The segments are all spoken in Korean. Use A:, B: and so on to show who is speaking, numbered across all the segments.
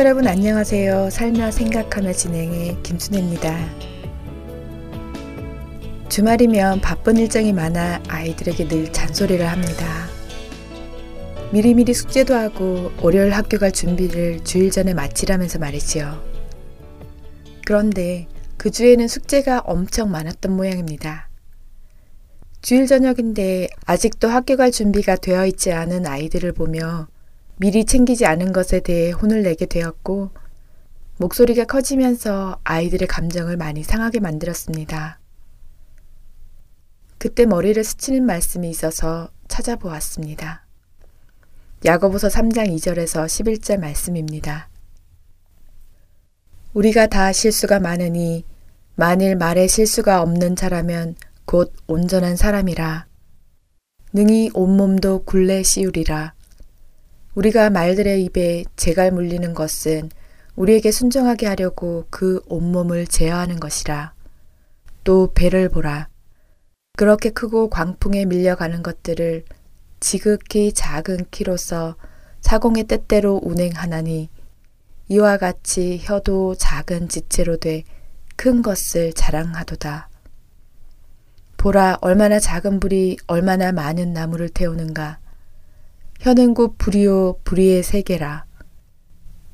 A: 여러분 안녕하세요. 살며 생각하며 진행의 김순혜입니다. 주말이면 바쁜 일정이 많아 아이들에게 늘 잔소리를 합니다. 미리미리 숙제도 하고 월요일 학교 갈 준비를 주일 전에 마치라면서 말이지요. 그런데 그 주에는 숙제가 엄청 많았던 모양입니다. 주일 저녁인데 아직도 학교 갈 준비가 되어 있지 않은 아이들을 보며 미리 챙기지 않은 것에 대해 혼을 내게 되었고 목소리가 커지면서 아이들의 감정을 많이 상하게 만들었습니다. 그때 머리를 스치는 말씀이 있어서 찾아보았습니다. 야고보서 3장 2절에서 11절 말씀입니다. 우리가 다 실수가 많으니 만일 말에 실수가 없는 자라면 곧 온전한 사람이라 능히 온몸도 굴레 씌우리라 우리가 말들의 입에 재갈 물리는 것은 우리에게 순종하게 하려고 그 온몸을 제어하는 것이라. 또 배를 보라. 그렇게 크고 광풍에 밀려가는 것들을 지극히 작은 키로서 사공의 때때로 운행하나니 이와 같이 혀도 작은 지체로 돼 큰 것을 자랑하도다. 보라 얼마나 작은 불이 얼마나 많은 나무를 태우는가. 혀는 곧 불이요 불이의 세계라.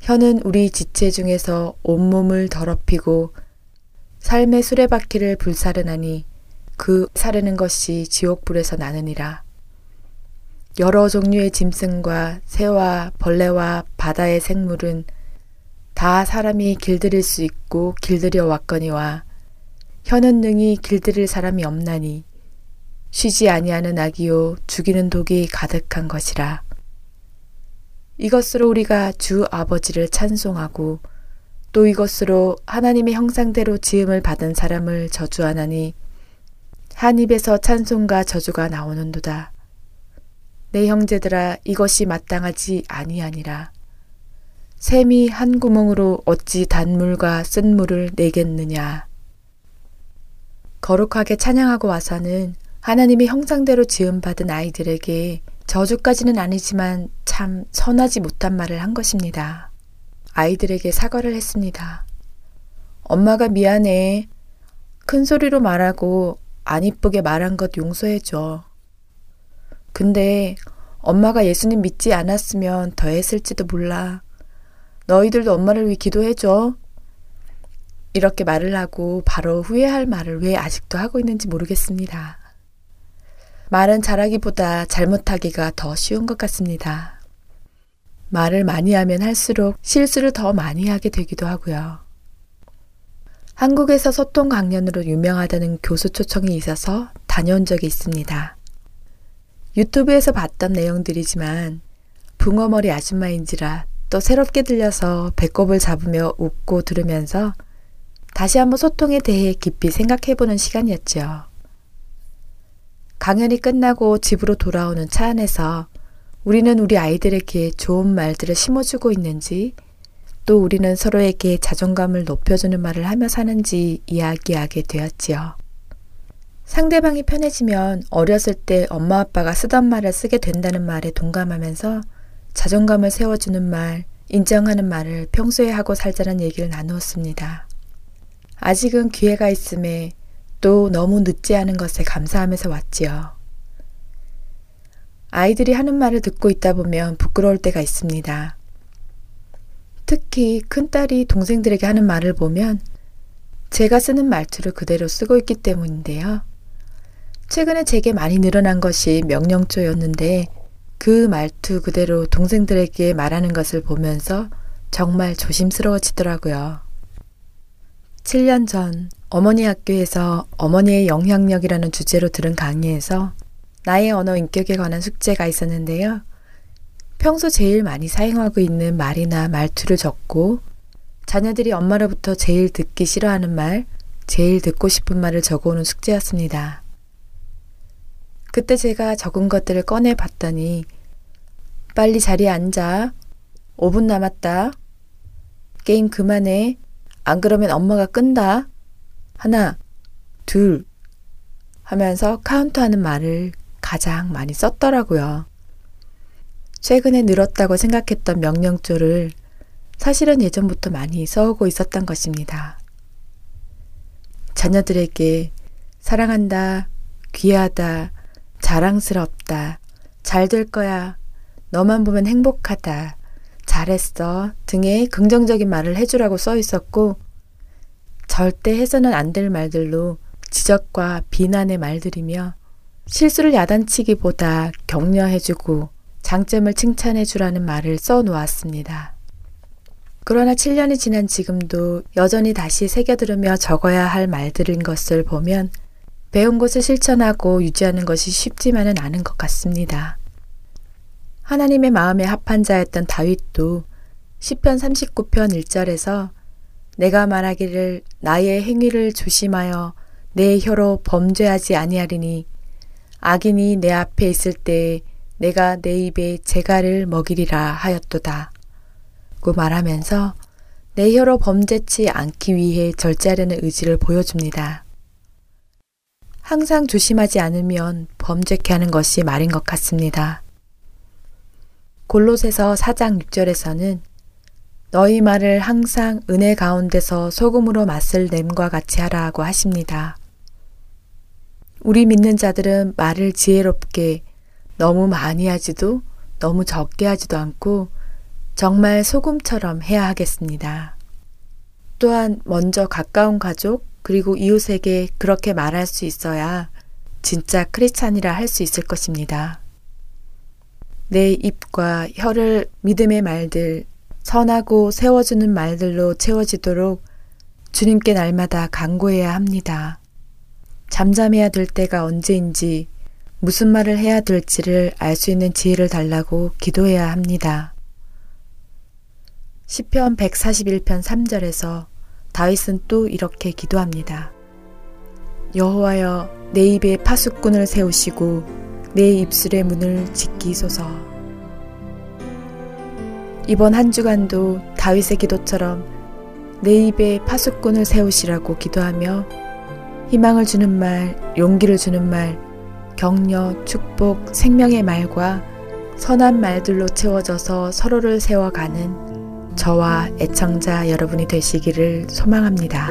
A: 혀는 우리 지체 중에서 온몸을 더럽히고 삶의 수레바퀴를 불사르나니 그 사르는 것이 지옥불에서 나느니라. 여러 종류의 짐승과 새와 벌레와 바다의 생물은 다 사람이 길들일 수 있고 길들여 왔거니와 혀는 능히 길들일 사람이 없나니 쉬지 아니하는 악이요 죽이는 독이 가득한 것이라. 이것으로 우리가 주 아버지를 찬송하고 또 이것으로 하나님의 형상대로 지음을 받은 사람을 저주하나니 한 입에서 찬송과 저주가 나오는도다. 내 형제들아 이것이 마땅하지 아니하니라. 샘이 한 구멍으로 어찌 단물과 쓴물을 내겠느냐. 거룩하게 찬양하고 와서는 하나님의 형상대로 지음받은 아이들에게 저주까지는 아니지만 참 선하지 못한 말을 한 것입니다. 아이들에게 사과를 했습니다. 엄마가 미안해. 큰 소리로 말하고 안 이쁘게 말한 것 용서해줘. 근데 엄마가 예수님 믿지 않았으면 더 했을지도 몰라. 너희들도 엄마를 위해 기도해줘. 이렇게 말을 하고 바로 후회할 말을 왜 아직도 하고 있는지 모르겠습니다. 말은 잘하기보다 잘못하기가 더 쉬운 것 같습니다. 말을 많이 하면 할수록 실수를 더 많이 하게 되기도 하고요. 한국에서 소통 강연으로 유명하다는 교수 초청이 있어서 다녀온 적이 있습니다. 유튜브에서 봤던 내용들이지만 붕어머리 아줌마인지라 또 새롭게 들려서 배꼽을 잡으며 웃고 들으면서 다시 한번 소통에 대해 깊이 생각해보는 시간이었죠. 강연이 끝나고 집으로 돌아오는 차 안에서 우리는 우리 아이들에게 좋은 말들을 심어주고 있는지 또 우리는 서로에게 자존감을 높여주는 말을 하며 사는지 이야기하게 되었지요. 상대방이 편해지면 어렸을 때 엄마 아빠가 쓰던 말을 쓰게 된다는 말에 동감하면서 자존감을 세워주는 말, 인정하는 말을 평소에 하고 살자는 얘기를 나누었습니다. 아직은 기회가 있음에 또 너무 늦지 않은 것에 감사하면서 왔지요. 아이들이 하는 말을 듣고 있다 보면 부끄러울 때가 있습니다. 특히 큰딸이 동생들에게 하는 말을 보면 제가 쓰는 말투를 그대로 쓰고 있기 때문인데요. 최근에 제게 많이 늘어난 것이 명령조였는데 그 말투 그대로 동생들에게 말하는 것을 보면서 정말 조심스러워지더라고요. 7년 전 어머니 학교에서 어머니의 영향력이라는 주제로 들은 강의에서 나의 언어 인격에 관한 숙제가 있었는데요. 평소 제일 많이 사용하고 있는 말이나 말투를 적고 자녀들이 엄마로부터 제일 듣기 싫어하는 말, 제일 듣고 싶은 말을 적어오는 숙제였습니다. 그때 제가 적은 것들을 꺼내 봤더니 빨리 자리에 앉아. 5분 남았다. 게임 그만해. 안 그러면 엄마가 끈다. 하나, 둘 하면서 카운트하는 말을 가장 많이 썼더라고요. 최근에 늘었다고 생각했던 명령조를 사실은 예전부터 많이 써오고 있었던 것입니다. 자녀들에게 사랑한다, 귀하다, 자랑스럽다, 잘 될 거야, 너만 보면 행복하다, 잘했어 등의 긍정적인 말을 해주라고 써 있었고, 절대 해서는 안 될 말들로 지적과 비난의 말들이며 실수를 야단치기보다 격려해주고 장점을 칭찬해주라는 말을 써 놓았습니다. 그러나 7년이 지난 지금도 여전히 다시 새겨들으며 적어야 할 말들인 것을 보면 배운 것을 실천하고 유지하는 것이 쉽지만은 않은 것 같습니다. 하나님의 마음에 합한 자였던 다윗도 10편 39편 1절에서 내가 말하기를 나의 행위를 조심하여 내 혀로 범죄하지 아니하리니 악인이 내 앞에 있을 때 내가 내 입에 재갈을 먹이리라 하였도다. 고 말하면서 내 혀로 범죄치 않기 위해 절제하려는 의지를 보여줍니다. 항상 조심하지 않으면 범죄케 하는 것이 말인 것 같습니다. 골로새서 4장 6절에서는 너희 말을 항상 은혜 가운데서 소금으로 맛을 냄과 같이 하라고 하십니다. 우리 믿는 자들은 말을 지혜롭게 너무 많이 하지도 너무 적게 하지도 않고 정말 소금처럼 해야 하겠습니다. 또한 먼저 가까운 가족 그리고 이웃에게 그렇게 말할 수 있어야 진짜 크리스찬이라 할 수 있을 것입니다. 내 입과 혀를 믿음의 말들, 선하고 세워주는 말들로 채워지도록 주님께 날마다 강구해야 합니다. 잠잠해야 될 때가 언제인지 무슨 말을 해야 될지를 알 수 있는 지혜를 달라고 기도해야 합니다. 시편 141편 3절에서 다윗은 또 이렇게 기도합니다. 여호와여 내 입에 파수꾼을 세우시고 내 입술의 문을 지키소서. 이번 한 주간도 다윗의 기도처럼 내 입에 파수꾼을 세우시라고 기도하며 희망을 주는 말, 용기를 주는 말, 격려, 축복, 생명의 말과 선한 말들로 채워져서 서로를 세워가는 저와 애청자 여러분이 되시기를 소망합니다.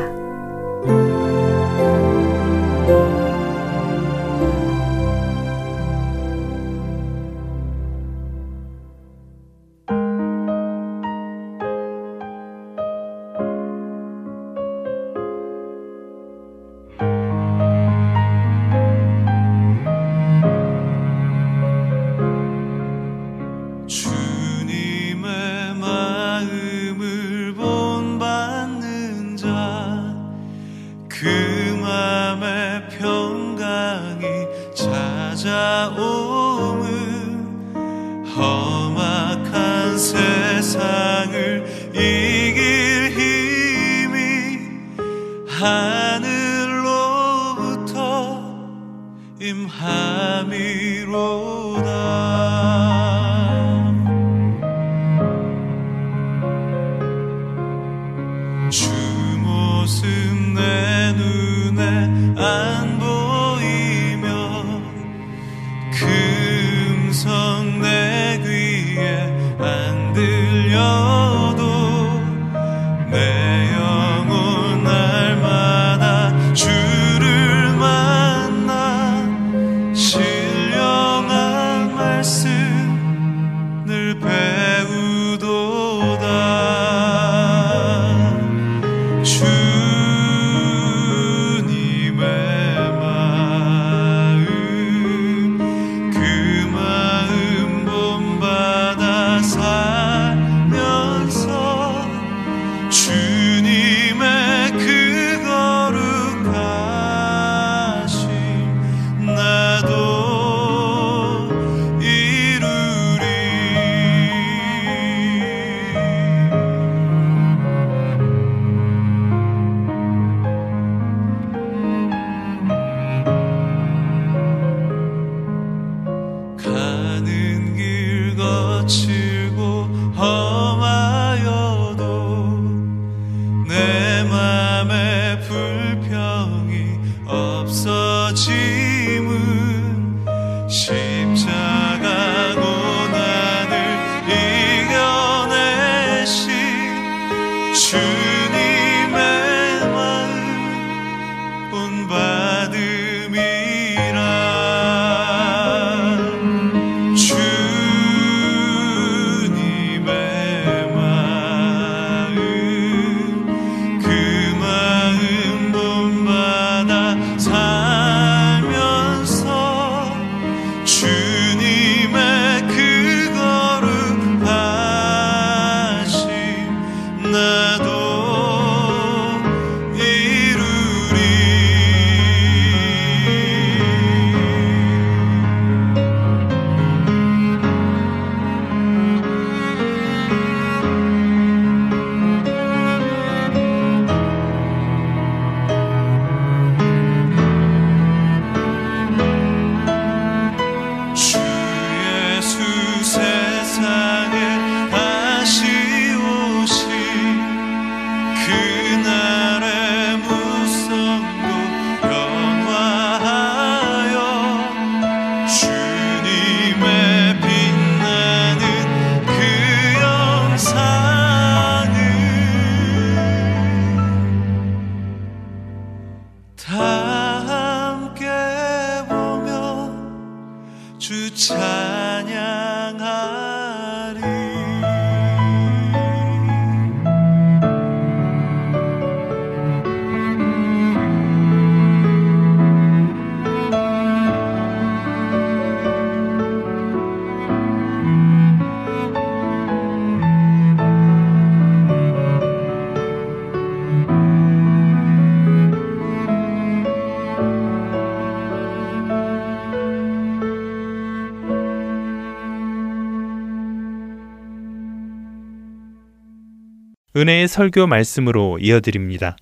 B: 은혜의 설교 말씀으로 이어드립니다.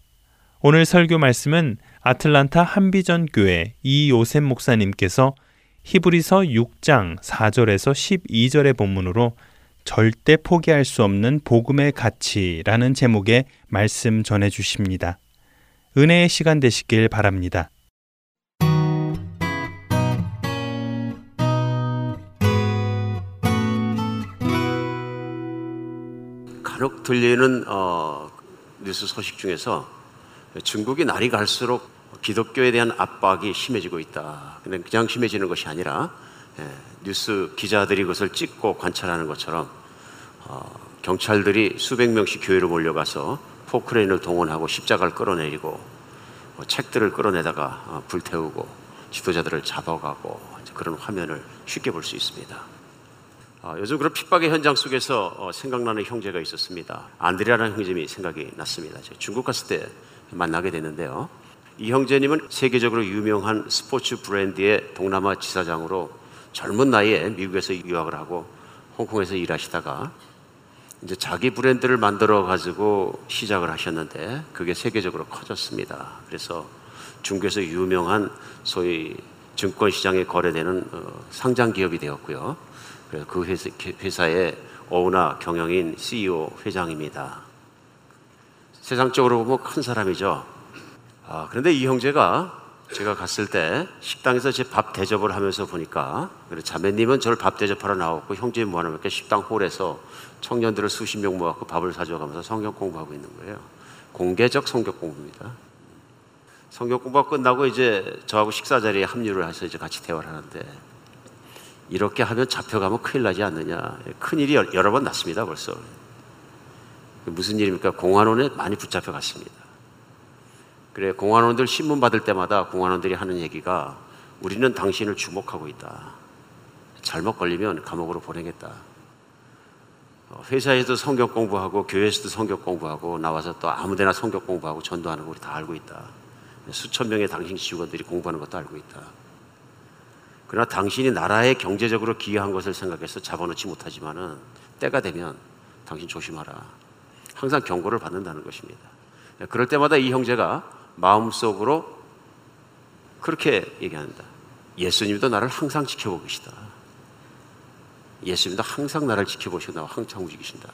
B: 오늘 설교 말씀은 아틀란타 한비전 교회 이요셉 목사님께서 히브리서 6장 4절에서 12절의 본문으로 절대 포기할 수 없는 복음의 가치라는 제목의 말씀 전해 주십니다. 은혜의 시간 되시길 바랍니다.
C: 간혹 들리는 어, 뉴스 소식 중에서 중국이 날이 갈수록 기독교에 대한 압박이 심해지고 있다. 그냥, 심해지는 것이 아니라 예, 뉴스 기자들이 그것을 찍고 관찰하는 것처럼 어, 경찰들이 수백 명씩 교회로 몰려가서 포크레인을 동원하고 십자가를 끌어내리고 어, 책들을 끌어내다가 어, 불태우고 지도자들을 잡아가고 그런 화면을 쉽게 볼 수 있습니다. 어, 요즘 그런 핍박의 현장 속에서 어, 생각나는 형제가 있었습니다. 안드레라는 형제님이 생각이 났습니다. 중국 갔을 때 만나게 됐는데요. 이 형제님은 세계적으로 유명한 스포츠 브랜드의 동남아 지사장으로 젊은 나이에 미국에서 유학을 하고 홍콩에서 일하시다가 이제 자기 브랜드를 만들어 가지고 시작을 하셨는데 그게 세계적으로 커졌습니다. 그래서 중국에서 유명한 소위 증권 시장에 거래되는 어, 상장 기업이 되었고요. 그래서 그 회사, 회사의 오나 경영인 CEO 회장입니다. 세상적으로 보면 큰 사람이죠. 아, 그런데 이 형제가 제가 갔을 때 식당에서 제 밥 대접을 하면서 보니까 자매님은 저를 밥 대접하러 나왔고 형제는 뭐하냐면 식당 홀에서 청년들을 수십 명 모아서 밥을 사줘가면서 성경 공부하고 있는 거예요. 공개적 성경 공부입니다. 성경 공부가 끝나고 이제 저하고 식사 자리에 합류를 해서 이제 같이 대화를 하는데 이렇게 하면 잡혀가면 큰일 나지 않느냐. 큰일이 여러 번 났습니다, 벌써. 무슨 일입니까? 공안원에 많이 붙잡혀 갔습니다. 그래, 공안원들 신문 받을 때마다 공안원들이 하는 얘기가 우리는 당신을 주목하고 있다. 잘못 걸리면 감옥으로 보내겠다. 어, 회사에도 성경 공부하고 교회에서도 성경 공부하고 나와서 또 아무데나 성경 공부하고 전도하는 거 우리 다 알고 있다. 수천 명의 당신 직원들이 공부하는 것도 알고 있다. 그러나 당신이 나라에 경제적으로 기여한 것을 생각해서 잡아놓지 못하지만은 때가 되면 당신 조심하라. 항상 경고를 받는다는 것입니다. 그럴 때마다 이 형제가 마음속으로 그렇게 얘기한다. 예수님도 나를 항상 지켜보고 계시다. 예수님도 항상 나를 지켜보시고 나와 항상 움직이신다.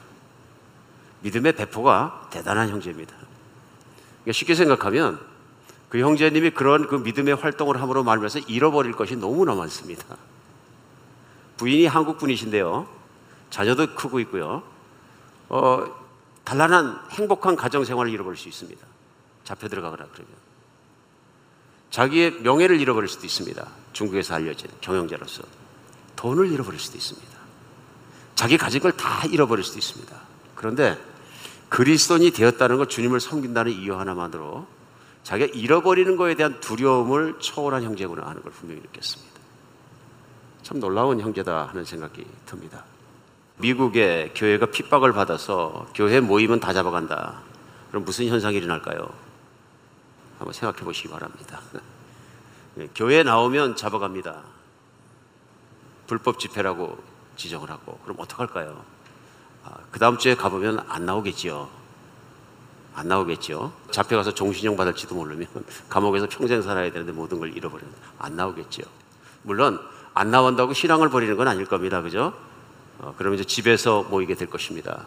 C: 믿음의 배포가 대단한 형제입니다. 그러니까 쉽게 생각하면 그 형제님이 그런 그 믿음의 활동을 함으로 말면서 잃어버릴 것이 너무나 많습니다. 부인이 한국 분이신데요. 자녀도 크고 있고요. 어, 단란한 행복한 가정 생활을 잃어버릴 수 있습니다. 잡혀 들어가거나 그러면. 자기의 명예를 잃어버릴 수도 있습니다. 중국에서 알려진 경영자로서. 돈을 잃어버릴 수도 있습니다. 자기 가진 걸 다 잃어버릴 수도 있습니다. 그런데 그리스도인이 되었다는 것, 주님을 섬긴다는 이유 하나만으로 자기가 잃어버리는 것에 대한 두려움을 초월한 형제구나 하는 걸 분명히 느꼈습니다. 참 놀라운 형제다 하는 생각이 듭니다. 미국의 교회가 핍박을 받아서 교회 모임은 다 잡아간다. 그럼 무슨 현상이 일어날까요? 한번 생각해 보시기 바랍니다. 네, 교회 나오면 잡아갑니다. 불법 집회라고 지정을 하고 그럼 어떡할까요? 아, 그 다음 주에 가보면 안 나오겠지요. 안 나오겠죠. 잡혀가서 종신형 받을지도 모르면 감옥에서 평생 살아야 되는데 모든 걸 잃어버리는 안 나오겠죠. 물론 안 나온다고 신앙을 버리는 건 아닐 겁니다. 그죠? 어, 그러면 이제 집에서 모이게 될 것입니다.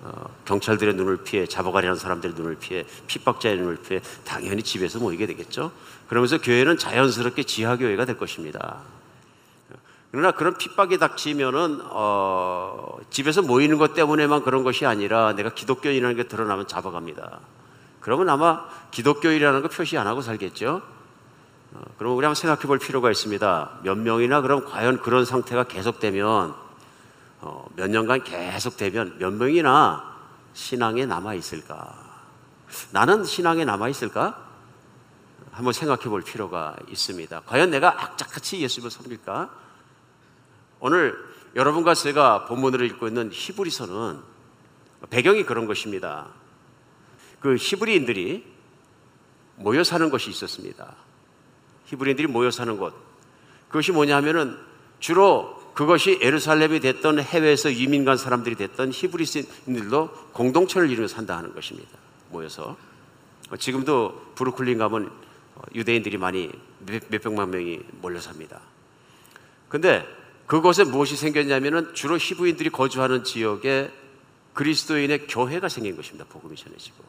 C: 어, 경찰들의 눈을 피해 잡아가려는 사람들의 눈을 피해 핍박자의 눈을 피해 당연히 집에서 모이게 되겠죠. 그러면서 교회는 자연스럽게 지하 교회가 될 것입니다. 그러나 그런 핍박이 닥치면은 어, 집에서 모이는 것 때문에만 그런 것이 아니라 내가 기독교인이라는 게 드러나면 잡아갑니다. 그러면 아마 기독교인이라는 거 표시 안 하고 살겠죠. 어, 그럼 우리 한번 생각해 볼 필요가 있습니다. 몇 명이나 그럼 과연 그런 상태가 계속되면 어, 몇 년간 계속되면 몇 명이나 신앙에 남아 있을까? 나는 신앙에 남아 있을까? 한번 생각해 볼 필요가 있습니다. 과연 내가 악착같이 예수님을 섬길까? 오늘 여러분과 제가 본문을 읽고 있는 히브리서는 배경이 그런 것입니다. 그 히브리인들이 모여 사는 것이 있었습니다. 히브리인들이 모여 사는 곳. 그것이 뭐냐면은 주로 그것이 에루살렘이 됐던 해외에서 이민 간 사람들이 됐던 히브리인들도 공동체를 이루며 산다 하는 것입니다. 모여서. 지금도 브루클린 가면 유대인들이 많이 몇백만 명이 몰려 삽니다. 근데 그곳에 무엇이 생겼냐면은 주로 히브인들이 거주하는 지역에 그리스도인의 교회가 생긴 것입니다. 복음이 전해지고.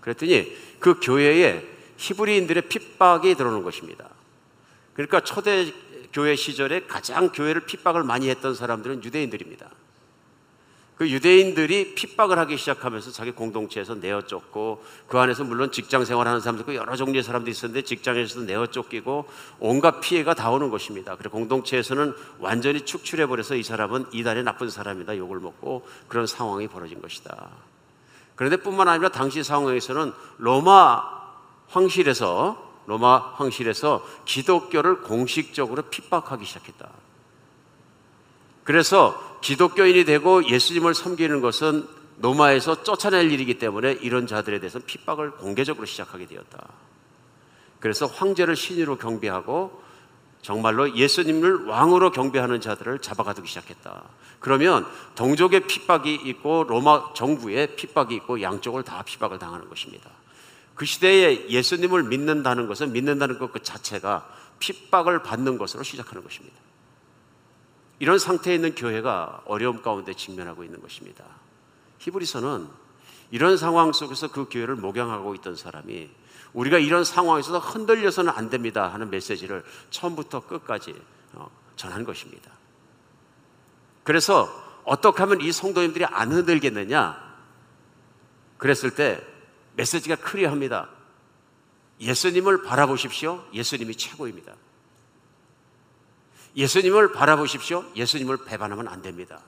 C: 그랬더니 그 교회에 히브리인들의 핍박이 들어오는 것입니다. 그러니까 초대 교회 시절에 가장 교회를 핍박을 많이 했던 사람들은 유대인들입니다. 그 유대인들이 핍박을 하기 시작하면서 자기 공동체에서 내어 쫓고 그 안에서 물론 직장 생활하는 사람도 있고 여러 종류의 사람들이 있었는데 직장에서도 내어 쫓기고 온갖 피해가 다 오는 것입니다. 그리고 공동체에서는 완전히 축출해 버려서 이 사람은 이단의 나쁜 사람이다 욕을 먹고 그런 상황이 벌어진 것이다. 그런데 뿐만 아니라 당시 상황에서는 로마 황실에서 로마 황실에서 기독교를 공식적으로 핍박하기 시작했다. 그래서 기독교인이 되고 예수님을 섬기는 것은 로마에서 쫓아낼 일이기 때문에 이런 자들에 대해서 핍박을 공개적으로 시작하게 되었다. 그래서 황제를 신으로 경배하고 정말로 예수님을 왕으로 경배하는 자들을 잡아가두기 시작했다. 그러면 동족의 핍박이 있고 로마 정부의 핍박이 있고 양쪽을 다 핍박을 당하는 것입니다. 그 시대에 예수님을 믿는다는 것은 믿는다는 것 그 자체가 핍박을 받는 것으로 시작하는 것입니다. 이런 상태에 있는 교회가 어려움 가운데 직면하고 있는 것입니다. 히브리서는 이런 상황 속에서 그 교회를 목양하고 있던 사람이 우리가 이런 상황에서 흔들려서는 안 됩니다 하는 메시지를 처음부터 끝까지 어, 전한 것입니다. 그래서 어떻게 하면 이 성도님들이 안 흔들겠느냐? 그랬을 때 메시지가 클리어합니다. 예수님을 바라보십시오. 예수님이 최고입니다. 예수님을 바라보십시오. 예수님을 배반하면 안 됩니다.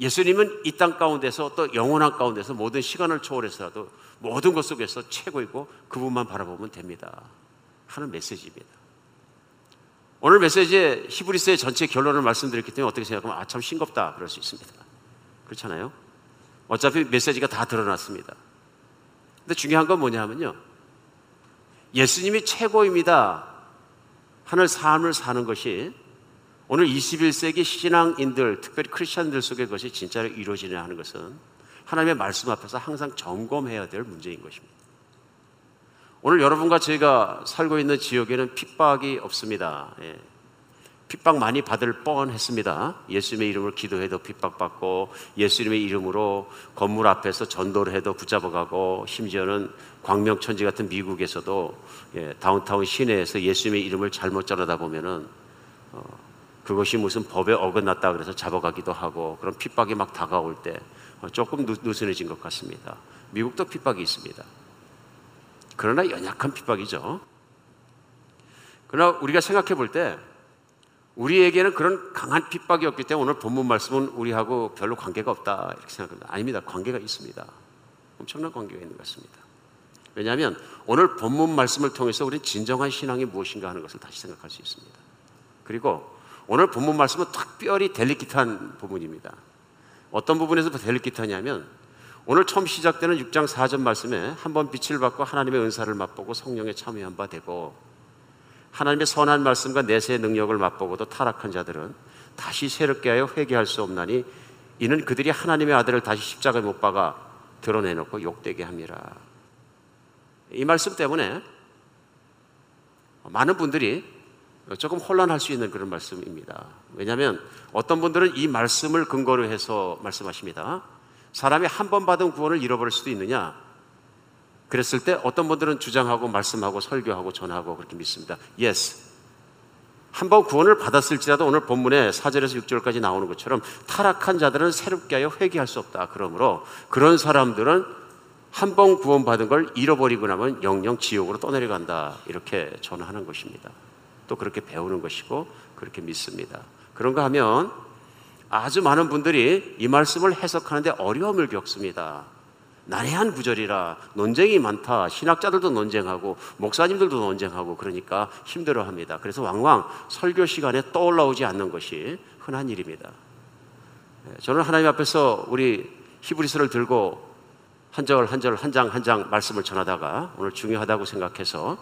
C: 예수님은 이 땅 가운데서 또 영원한 가운데서 모든 시간을 초월해서라도 모든 것 속에서 최고이고 그분만 바라보면 됩니다. 하는 메시지입니다. 오늘 메시지의 히브리스의 전체 결론을 말씀드렸기 때문에 어떻게 생각하면 아 참 싱겁다 그럴 수 있습니다. 그렇잖아요. 어차피 메시지가 다 드러났습니다. 근데 중요한 건 뭐냐면요. 예수님이 최고입니다. 하늘 삶을 사는 것이 오늘 21세기 신앙인들, 특별히 크리스천들 속에 그것이 진짜로 이루어지냐 하는 것은 하나님의 말씀 앞에서 항상 점검해야 될 문제인 것입니다. 오늘 여러분과 제가 살고 있는 지역에는 핍박이 없습니다. 예. 핍박 많이 받을 뻔했습니다. 예수님의 이름으로 기도해도 핍박받고 예수님의 이름으로 건물 앞에서 전도를 해도 붙잡아가고 심지어는 광명천지 같은 미국에서도 예, 다운타운 시내에서 예수님의 이름을 잘못 전하다 보면은 어, 그것이 무슨 법에 어긋났다 그래서 잡아가기도 하고 그런 핍박이 막 다가올 때 어, 조금 누, 느슨해진 것 같습니다. 미국도 핍박이 있습니다. 그러나 연약한 핍박이죠. 그러나 우리가 생각해 볼 때 우리에게는 그런 강한 핍박이 없기 때문에 오늘 본문 말씀은 우리하고 별로 관계가 없다 이렇게 생각합니다. 아닙니다. 관계가 있습니다. 엄청난 관계가 있는 것 같습니다. 왜냐하면 오늘 본문 말씀을 통해서 우리는 진정한 신앙이 무엇인가 하는 것을 다시 생각할 수 있습니다. 그리고 오늘 본문 말씀은 특별히 델리kit한 부분입니다. 어떤 부분에서 델리kit하냐면 오늘 처음 시작되는 6장 4절 말씀에 한 번 빛을 받고 하나님의 은사를 맛보고 성령에 참여한 바 되고 하나님의 선한 말씀과 내세의 능력을 맛보고도 타락한 자들은 다시 새롭게 하여 회개할 수 없나니 이는 그들이 하나님의 아들을 다시 십자가에 못 박아 드러내놓고 욕되게 합니다. 이 말씀 때문에 많은 분들이 조금 혼란할 수 있는 그런 말씀입니다. 왜냐하면 어떤 분들은 이 말씀을 근거로 해서 말씀하십니다. 사람이 한 번 받은 구원을 잃어버릴 수도 있느냐? 그랬을 때 어떤 분들은 주장하고 말씀하고 설교하고 전하고 그렇게 믿습니다. Yes. 한번 구원을 받았을지라도 오늘 본문에 4절에서 6절까지 나오는 것처럼 타락한 자들은 새롭게 하여 회개할 수 없다. 그러므로 그런 사람들은 한 번 구원받은 걸 잃어버리고 나면 영영 지옥으로 떠내려간다. 이렇게 전하는 것입니다. 또 그렇게 배우는 것이고 그렇게 믿습니다. 그런가 하면 아주 많은 분들이 이 말씀을 해석하는데 어려움을 겪습니다. 난해한 구절이라 논쟁이 많다. 신학자들도 논쟁하고 목사님들도 논쟁하고 그러니까 힘들어합니다. 그래서 왕왕 설교 시간에 떠올라오지 않는 것이 흔한 일입니다. 네, 저는 하나님 앞에서 우리 히브리서를 들고 한 절 한 절 한 장 한 장 말씀을 전하다가 오늘 중요하다고 생각해서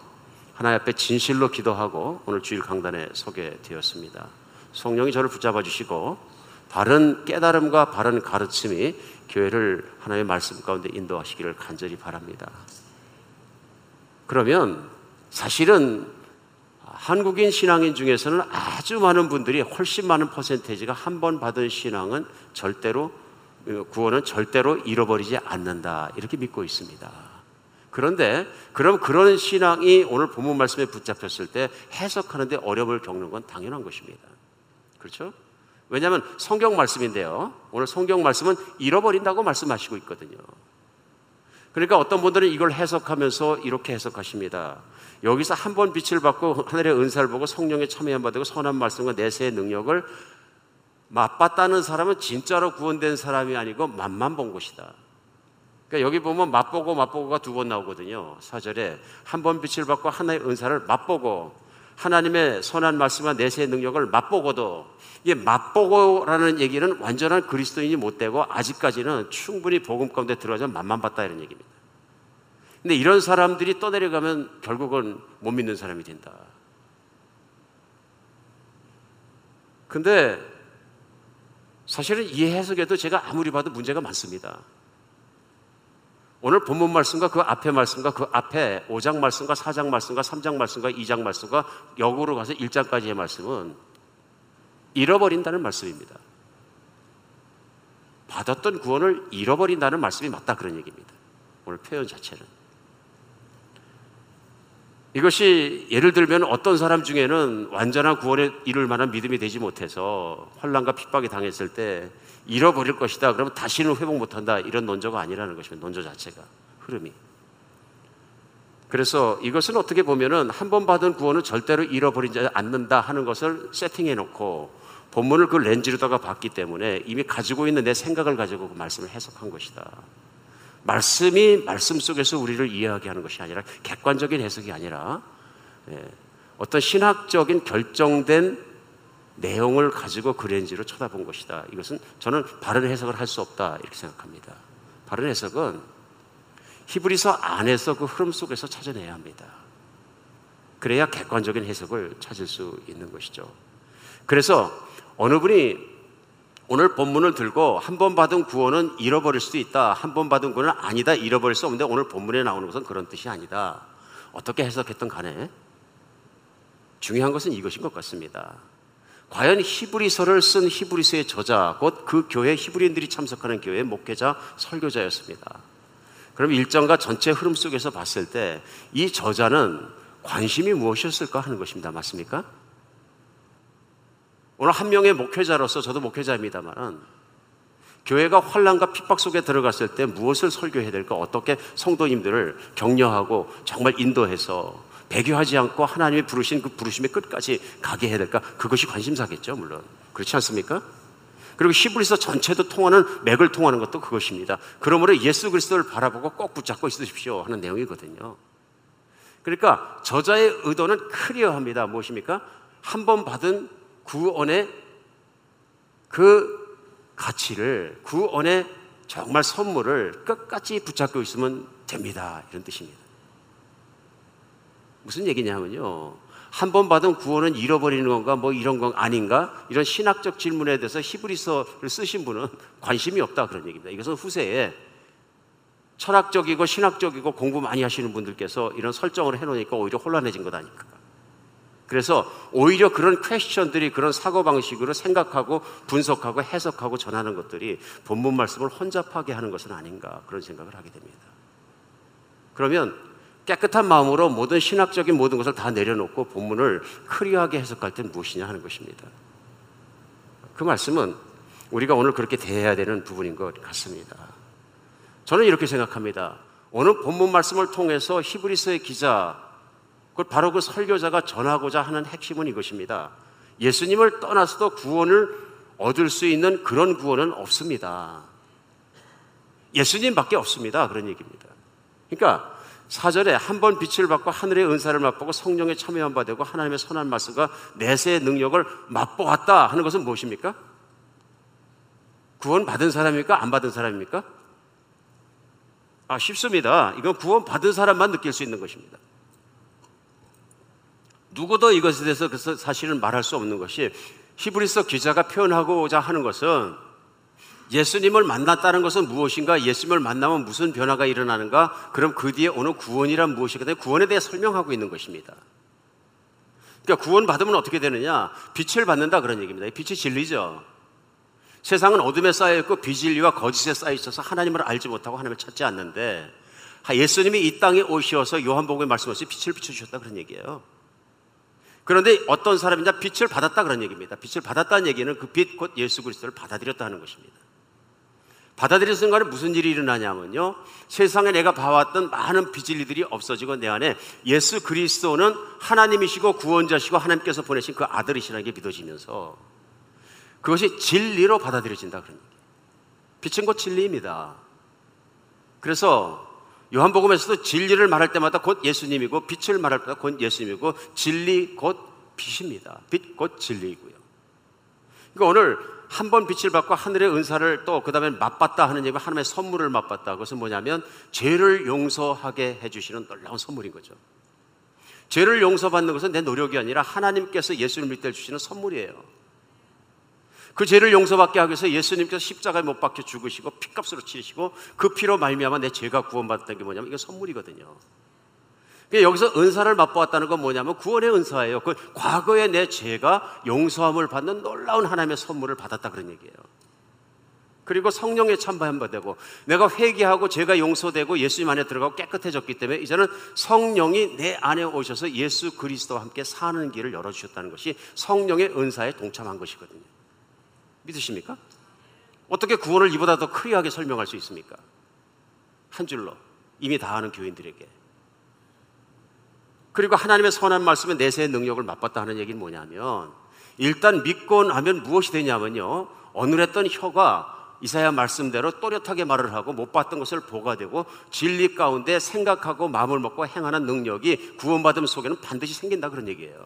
C: 하나님 앞에 진실로 기도하고 오늘 주일 강단에 서게 되었습니다. 성령이 저를 붙잡아 주시고 바른 깨달음과 바른 가르침이 교회를 하나님의 말씀 가운데 인도하시기를 간절히 바랍니다. 그러면 사실은 한국인 신앙인 중에서는 아주 많은 분들이 훨씬 많은 퍼센테이지가 한 번 받은 신앙은 절대로 구원은 절대로 잃어버리지 않는다 이렇게 믿고 있습니다. 그런데 그럼 그런 신앙이 오늘 본문 말씀에 붙잡혔을 때 해석하는데 어려움을 겪는 건 당연한 것입니다. 그렇죠? 왜냐하면 성경 말씀인데요. 오늘 성경 말씀은 잃어버린다고 말씀하시고 있거든요. 그러니까 어떤 분들은 이걸 해석하면서 이렇게 해석하십니다. 여기서 한 번 빛을 받고 하늘의 은사를 보고 성령에 참여한 바 되고 선한 말씀과 내세의 능력을 맛봤다는 사람은 진짜로 구원된 사람이 아니고 맛만 본 것이다. 그러니까 여기 보면 맛보고 맛보고가 두 번 나오거든요. 사절에 한 번 빛을 받고 하나의 은사를 맛보고 하나님의 선한 말씀과 내세의 능력을 맛보고도 이게 맛보고라는 얘기는 완전한 그리스도인이 못 되고 아직까지는 충분히 복음 가운데 들어가서 맛만 봤다 이런 얘기입니다. 근데 이런 사람들이 떠내려가면 결국은 못 믿는 사람이 된다. 근데 사실은 이 해석에도 제가 아무리 봐도 문제가 많습니다. 오늘 본문 말씀과 그 앞에 말씀과 그 앞에 5장 말씀과 4장 말씀과 3장 말씀과 2장 말씀과 역으로 가서 1장까지의 말씀은 잃어버린다는 말씀입니다. 받았던 구원을 잃어버린다는 말씀이 맞다 그런 얘기입니다. 오늘 표현 자체는. 이것이 예를 들면 어떤 사람 중에는 완전한 구원에 이룰 만한 믿음이 되지 못해서 환란과 핍박이 당했을 때 잃어버릴 것이다. 그러면 다시는 회복 못한다. 이런 논조가 아니라는 것입니다. 논조 자체가 흐름이. 그래서 이것은 어떻게 보면은 한 번 받은 구원은 절대로 잃어버리지 않는다 하는 것을 세팅해 놓고 본문을 그 렌즈로다가 봤기 때문에 이미 가지고 있는 내 생각을 가지고 그 말씀을 해석한 것이다. 말씀이 말씀 속에서 우리를 이해하게 하는 것이 아니라 객관적인 해석이 아니라 예, 어떤 신학적인 결정된 내용을 가지고 그 렌즈로 쳐다본 것이다. 이것은 저는 바른 해석을 할 수 없다 이렇게 생각합니다. 바른 해석은 히브리서 안에서 그 흐름 속에서 찾아내야 합니다. 그래야 객관적인 해석을 찾을 수 있는 것이죠. 그래서 어느 분이 오늘 본문을 들고 한 번 받은 구원은 잃어버릴 수도 있다. 한 번 받은 구원은 아니다. 잃어버릴 수 없는데 오늘 본문에 나오는 것은 그런 뜻이 아니다. 어떻게 해석했던 간에 중요한 것은 이것인 것 같습니다. 과연 히브리서를 쓴 히브리서의 저자, 곧 그 교회 히브리인들이 참석하는 교회 목회자, 설교자였습니다. 그럼 일정과 전체 흐름 속에서 봤을 때 이 저자는 관심이 무엇이었을까 하는 것입니다. 맞습니까? 오늘 한 명의 목회자로서 저도 목회자입니다만은 교회가 환란과 핍박 속에 들어갔을 때 무엇을 설교해야 될까? 어떻게 성도님들을 격려하고 정말 인도해서 배교하지 않고 하나님이 부르신 그 부르심의 끝까지 가게 해야 될까? 그것이 관심사겠죠, 물론. 그렇지 않습니까? 그리고 히브리서 전체도 통하는 맥을 통하는 것도 그것입니다. 그러므로 예수 그리스도를 바라보고 꼭 붙잡고 있으십시오 하는 내용이거든요. 그러니까 저자의 의도는 클리어합니다. 무엇입니까? 한 번 받은 구원의 그 가치를 구원의 정말 선물을 끝까지 붙잡고 있으면 됩니다. 이런 뜻입니다. 무슨 얘기냐면요. 한 번 받은 구원은 잃어버리는 건가 뭐 이런 건 아닌가 이런 신학적 질문에 대해서 히브리서를 쓰신 분은 관심이 없다 그런 얘기입니다. 이것은 후세에 철학적이고 신학적이고 공부 많이 하시는 분들께서 이런 설정을 해놓으니까 오히려 혼란해진 것 아닐까. 그래서 오히려 그런 퀘스천들이 그런 사고방식으로 생각하고 분석하고 해석하고 전하는 것들이 본문 말씀을 혼잡하게 하는 것은 아닌가 그런 생각을 하게 됩니다. 그러면 깨끗한 마음으로 모든 신학적인 모든 것을 다 내려놓고 본문을 클리어하게 해석할 때 무엇이냐 하는 것입니다. 그 말씀은 우리가 오늘 그렇게 대해야 되는 부분인 것 같습니다. 저는 이렇게 생각합니다. 오늘 본문 말씀을 통해서 히브리서의 기자, 그 바로 그 설교자가 전하고자 하는 핵심은 이것입니다. 예수님을 떠나서도 구원을 얻을 수 있는 그런 구원은 없습니다. 예수님밖에 없습니다. 그런 얘기입니다. 그러니까 사절에 한 번 빛을 받고 하늘의 은사를 맛보고 성령에 참여한 바 되고 하나님의 선한 말씀과 내세의 능력을 맛보았다 하는 것은 무엇입니까? 구원 받은 사람입니까? 안 받은 사람입니까? 아, 쉽습니다. 이건 구원 받은 사람만 느낄 수 있는 것입니다. 누구도 이것에 대해서 그래서 사실은 말할 수 없는 것이 히브리서 기자가 표현하고자 하는 것은 예수님을 만났다는 것은 무엇인가? 예수님을 만나면 무슨 변화가 일어나는가? 그럼 그 뒤에 오는 구원이란 무엇이거든요? 구원에 대해 설명하고 있는 것입니다. 그러니까 구원 받으면 어떻게 되느냐? 빛을 받는다 그런 얘기입니다. 빛이 진리죠. 세상은 어둠에 쌓여 있고 비진리와 거짓에 쌓여 있어서 하나님을 알지 못하고 하나님을 찾지 않는데 예수님이 이 땅에 오셔서 요한복음에 말씀하신 빛을 비춰주셨다 그런 얘기예요. 그런데 어떤 사람이냐 빛을 받았다 그런 얘기입니다. 빛을 받았다는 얘기는 그 빛 곧 예수 그리스도를 받아들였다 는 것입니다. 받아들인 순간에 무슨 일이 일어나냐면요. 세상에 내가 봐왔던 많은 비진리들이 없어지고 내 안에 예수 그리스도는 하나님이시고 구원자시고 하나님께서 보내신 그 아들이시라는 게 믿어지면서 그것이 진리로 받아들여진다 그런 얘기예요. 빛은 곧 진리입니다. 그래서 요한복음에서도 진리를 말할 때마다 곧 예수님이고 빛을 말할 때마다 곧 예수님이고 진리 곧 빛입니다. 빛 곧 진리이고요. 그러니까 오늘 한 번 빛을 받고 하늘의 은사를 또 그 다음에 맛봤다 하는 얘기 하나님의 선물을 맛봤다. 그것은 뭐냐면 죄를 용서하게 해주시는 놀라운 선물인 거죠. 죄를 용서받는 것은 내 노력이 아니라 하나님께서 예수를 믿을 때 주시는 선물이에요. 그 죄를 용서받게 하기 위해서 예수님께서 십자가에 못 박혀 죽으시고 피값으로 치르시고 그 피로 말미암아 내 죄가 구원받았다는 게 뭐냐면 이게 선물이거든요. 그러니까 여기서 은사를 맛보았다는 건 뭐냐면 구원의 은사예요. 그 과거에 내 죄가 용서함을 받는 놀라운 하나님의 선물을 받았다 그런 얘기예요. 그리고 성령에 참여한 바 되고 내가 회개하고 죄가 용서되고 예수님 안에 들어가고 깨끗해졌기 때문에 이제는 성령이 내 안에 오셔서 예수 그리스도와 함께 사는 길을 열어주셨다는 것이 성령의 은사에 동참한 것이거든요. 믿으십니까? 어떻게 구원을 이보다 더 크리하게 설명할 수 있습니까? 한 줄로 이미 다 아는 교인들에게 그리고 하나님의 선한 말씀에 내세의 능력을 맛봤다 하는 얘기는 뭐냐면 일단 믿고 나면 무엇이 되냐면요 어눌했던 혀가 이사야 말씀대로 또렷하게 말을 하고 못 봤던 것을 보가 되고 진리 가운데 생각하고 마음을 먹고 행하는 능력이 구원받음 속에는 반드시 생긴다 그런 얘기예요.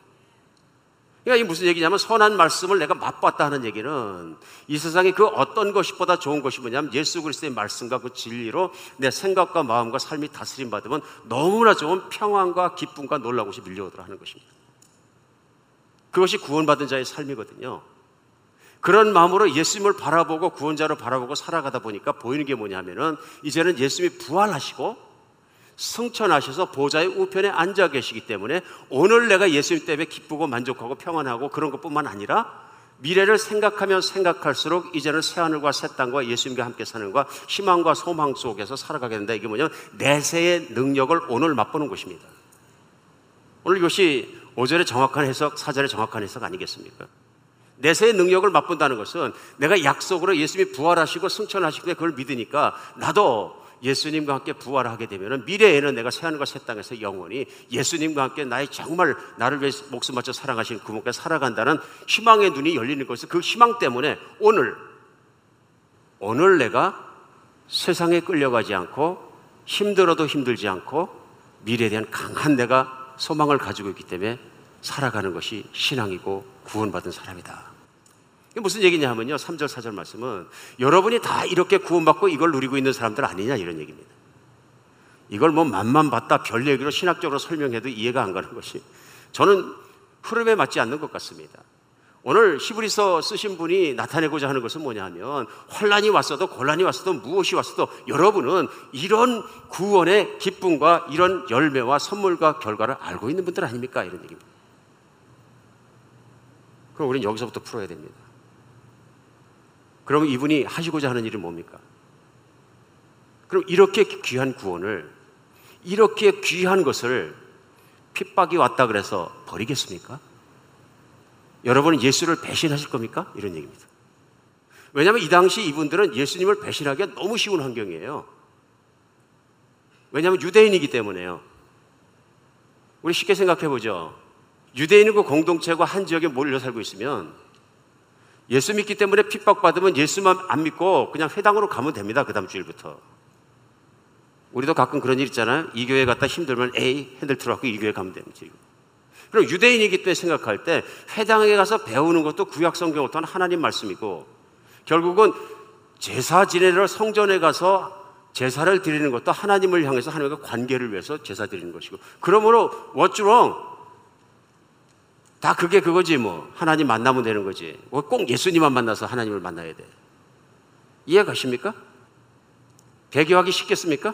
C: 그러니까 이게 무슨 얘기냐면 선한 말씀을 내가 맛봤다 하는 얘기는 이 세상에 그 어떤 것보다 좋은 것이 뭐냐면 예수 그리스도의 말씀과 그 진리로 내 생각과 마음과 삶이 다스림 받으면 너무나 좋은 평안과 기쁨과 놀라운 것이 밀려오더라 하는 것입니다. 그것이 구원받은 자의 삶이거든요. 그런 마음으로 예수님을 바라보고 구원자로 바라보고 살아가다 보니까 보이는 게 뭐냐면은 이제는 예수님이 부활하시고 승천하셔서 보좌의 우편에 앉아 계시기 때문에 오늘 내가 예수님 때문에 기쁘고 만족하고 평안하고 그런 것뿐만 아니라 미래를 생각하면 생각할수록 이제는 새하늘과 새 땅과 예수님과 함께 사는 것과 희망과 소망 속에서 살아가게 된다. 이게 뭐냐면 내세의 능력을 오늘 맛보는 것입니다. 오늘 이것이 5절의 정확한 해석, 4절의 정확한 해석 아니겠습니까? 내세의 능력을 맛본다는 것은 내가 약속으로 예수님이 부활하시고 승천하시고 그걸 믿으니까 나도 예수님과 함께 부활하게 되면 미래에는 내가 새하늘과 새 땅에서 영원히 예수님과 함께 나의 정말 나를 위해 목숨 바쳐 사랑하시는 그분께 살아간다는 희망의 눈이 열리는 것은 그 희망 때문에 오늘 오늘 내가 세상에 끌려가지 않고 힘들어도 힘들지 않고 미래에 대한 강한 내가 소망을 가지고 있기 때문에 살아가는 것이 신앙이고 구원받은 사람이다. 이게 무슨 얘기냐 하면요. 3절, 4절 말씀은 여러분이 다 이렇게 구원받고 이걸 누리고 있는 사람들 아니냐 이런 얘기입니다. 이걸 뭐 맛만 봤다 별 얘기로 신학적으로 설명해도 이해가 안 가는 것이 저는 흐름에 맞지 않는 것 같습니다. 오늘 히브리서 쓰신 분이 나타내고자 하는 것은 뭐냐 하면 환란이 왔어도 곤란이 왔어도 무엇이 왔어도 여러분은 이런 구원의 기쁨과 이런 열매와 선물과 결과를 알고 있는 분들 아닙니까? 이런 얘기입니다. 그럼 우리는 여기서부터 풀어야 됩니다. 그러면 이분이 하시고자 하는 일은 뭡니까? 그럼 이렇게 귀한 구원을 이렇게 귀한 것을 핍박이 왔다 그래서 버리겠습니까? 여러분은 예수를 배신하실 겁니까? 이런 얘기입니다. 왜냐하면 이 당시 이분들은 예수님을 배신하기가 너무 쉬운 환경이에요. 왜냐하면 유대인이기 때문에요. 우리 쉽게 생각해 보죠. 유대인이고 공동체가 한 지역에 몰려 살고 있으면 예수 믿기 때문에 핍박받으면 예수만 안 믿고 그냥 회당으로 가면 됩니다. 그 다음 주일부터. 우리도 가끔 그런 일 있잖아요. 이 교회 갔다 힘들면 에이 핸들 틀어갖고 이 교회 가면 됩니다. 그럼 유대인이기 때문에 생각할 때 회당에 가서 배우는 것도 구약 성경을 통한 하나님 말씀이고 결국은 제사 지내러 성전에 가서 제사를 드리는 것도 하나님을 향해서 하나님과 관계를 위해서 제사 드리는 것이고 그러므로 what's wrong? 다 그게 그거지 뭐 하나님 만나면 되는 거지 꼭 예수님만 만나서 하나님을 만나야 돼 이해 가십니까? 배교하기 쉽겠습니까?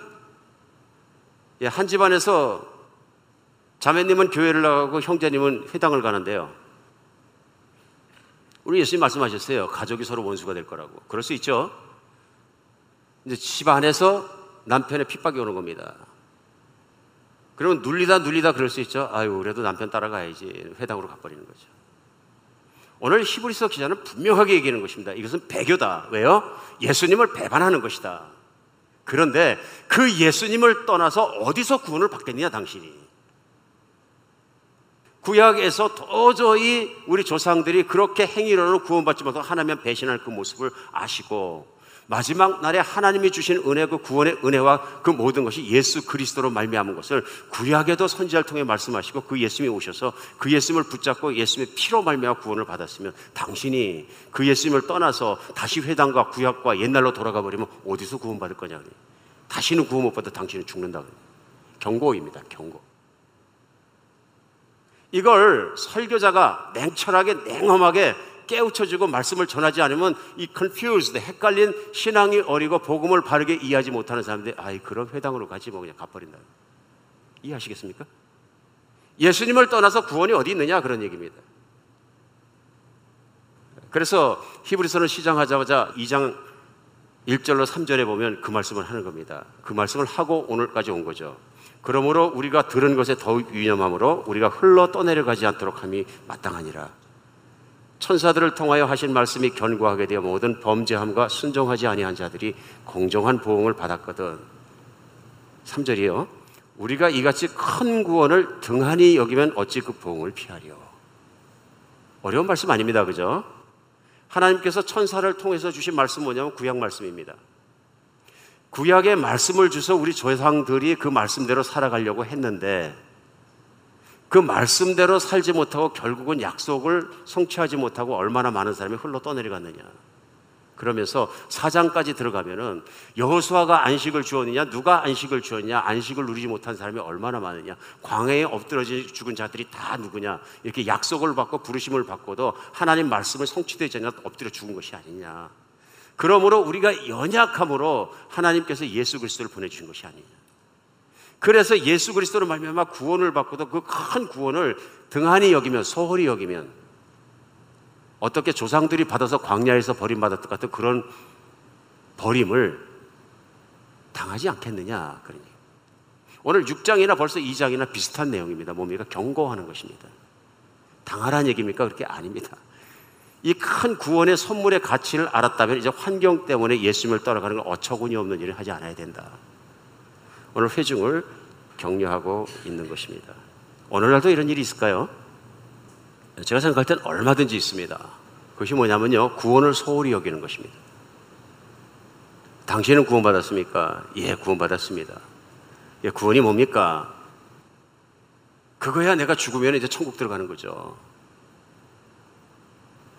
C: 예, 한 집안에서 자매님은 교회를 나가고 형제님은 회당을 가는데요. 우리 예수님 말씀하셨어요. 가족이 서로 원수가 될 거라고. 그럴 수 있죠. 이제 집 안에서 남편의 핍박이 오는 겁니다. 그러면 눌리다 눌리다 그럴 수 있죠. 아유, 그래도 남편 따라가야지. 회당으로 가버리는 거죠. 오늘 히브리서 기자는 분명하게 얘기하는 것입니다. 이것은 배교다. 왜요? 예수님을 배반하는 것이다. 그런데 그 예수님을 떠나서 어디서 구원을 받겠느냐, 당신이. 구약에서 도저히 우리 조상들이 그렇게 행위로 구원받지 못하고 하나님 배신할 그 모습을 아시고 마지막 날에 하나님이 주신 은혜 그 구원의 은혜와 그 모든 것이 예수 그리스도로 말미암은 것을 구약에도 선지자를 통해 말씀하시고 그 예수님이 오셔서 그 예수님을 붙잡고 예수님의 피로 말미암아 구원을 받았으면 당신이 그 예수님을 떠나서 다시 회당과 구약과 옛날로 돌아가 버리면 어디서 구원받을 거냐 다시는 구원 못 받아 당신은 죽는다 경고입니다 경고. 이걸 설교자가 냉철하게 냉엄하게 깨우쳐주고 말씀을 전하지 않으면 이 confused, 헷갈린 신앙이 어리고 복음을 바르게 이해하지 못하는 사람들이 아이 그럼 회당으로 가지 뭐 그냥 가버린다. 이해하시겠습니까? 예수님을 떠나서 구원이 어디 있느냐 그런 얘기입니다. 그래서 히브리서를 시작하자마자 2장 1절로 3절에 보면 그 말씀을 하는 겁니다. 그 말씀을 하고 오늘까지 온 거죠. 그러므로 우리가 들은 것에 더욱 유념함으로 우리가 흘러 떠내려가지 않도록 함이 마땅하니라. 천사들을 통하여 하신 말씀이 견고하게 되어 모든 범죄함과 순종하지 아니한 자들이 공정한 보응을 받았거든. 3절이요. 우리가 이같이 큰 구원을 등한히 여기면 어찌 그 보응을 피하려. 어려운 말씀 아닙니다. 그죠? 하나님께서 천사를 통해서 주신 말씀 뭐냐면 구약 말씀입니다. 구약의 말씀을 주서 우리 조상들이 그 말씀대로 살아가려고 했는데 그 말씀대로 살지 못하고 결국은 약속을 성취하지 못하고 얼마나 많은 사람이 흘러 떠내려갔느냐. 그러면서 사장까지 들어가면은 여호수아가 안식을 주었느냐 누가 안식을 주었냐 안식을 누리지 못한 사람이 얼마나 많으냐 광해에 엎드러져 죽은 자들이 다 누구냐 이렇게 약속을 받고 부르심을 받고도 하나님 말씀을 성취되지 않냐 엎드려 죽은 것이 아니냐 그러므로 우리가 연약함으로 하나님께서 예수 그리스도를 보내주신 것이 아니냐. 그래서 예수 그리스도로 말미암아 구원을 받고도 그 큰 구원을 등한히 여기면 소홀히 여기면 어떻게 조상들이 받아서 광야에서 버림받았던 같은 그런 버림을 당하지 않겠느냐. 그러니. 오늘 6장이나 벌써 2장이나 비슷한 내용입니다. 뭡니까? 경고하는 것입니다. 당하라는 얘기입니까? 그렇게 아닙니다. 이 큰 구원의 선물의 가치를 알았다면 이제 환경 때문에 예수님을 따라가는 건 어처구니 없는 일을 하지 않아야 된다. 오늘 회중을 격려하고 있는 것입니다. 오늘날도 이런 일이 있을까요? 제가 생각할 땐 얼마든지 있습니다. 그것이 뭐냐면요. 구원을 소홀히 여기는 것입니다. 당신은 구원받았습니까? 예, 구원받았습니다. 예, 구원이 뭡니까? 그거야 내가 죽으면 이제 천국 들어가는 거죠.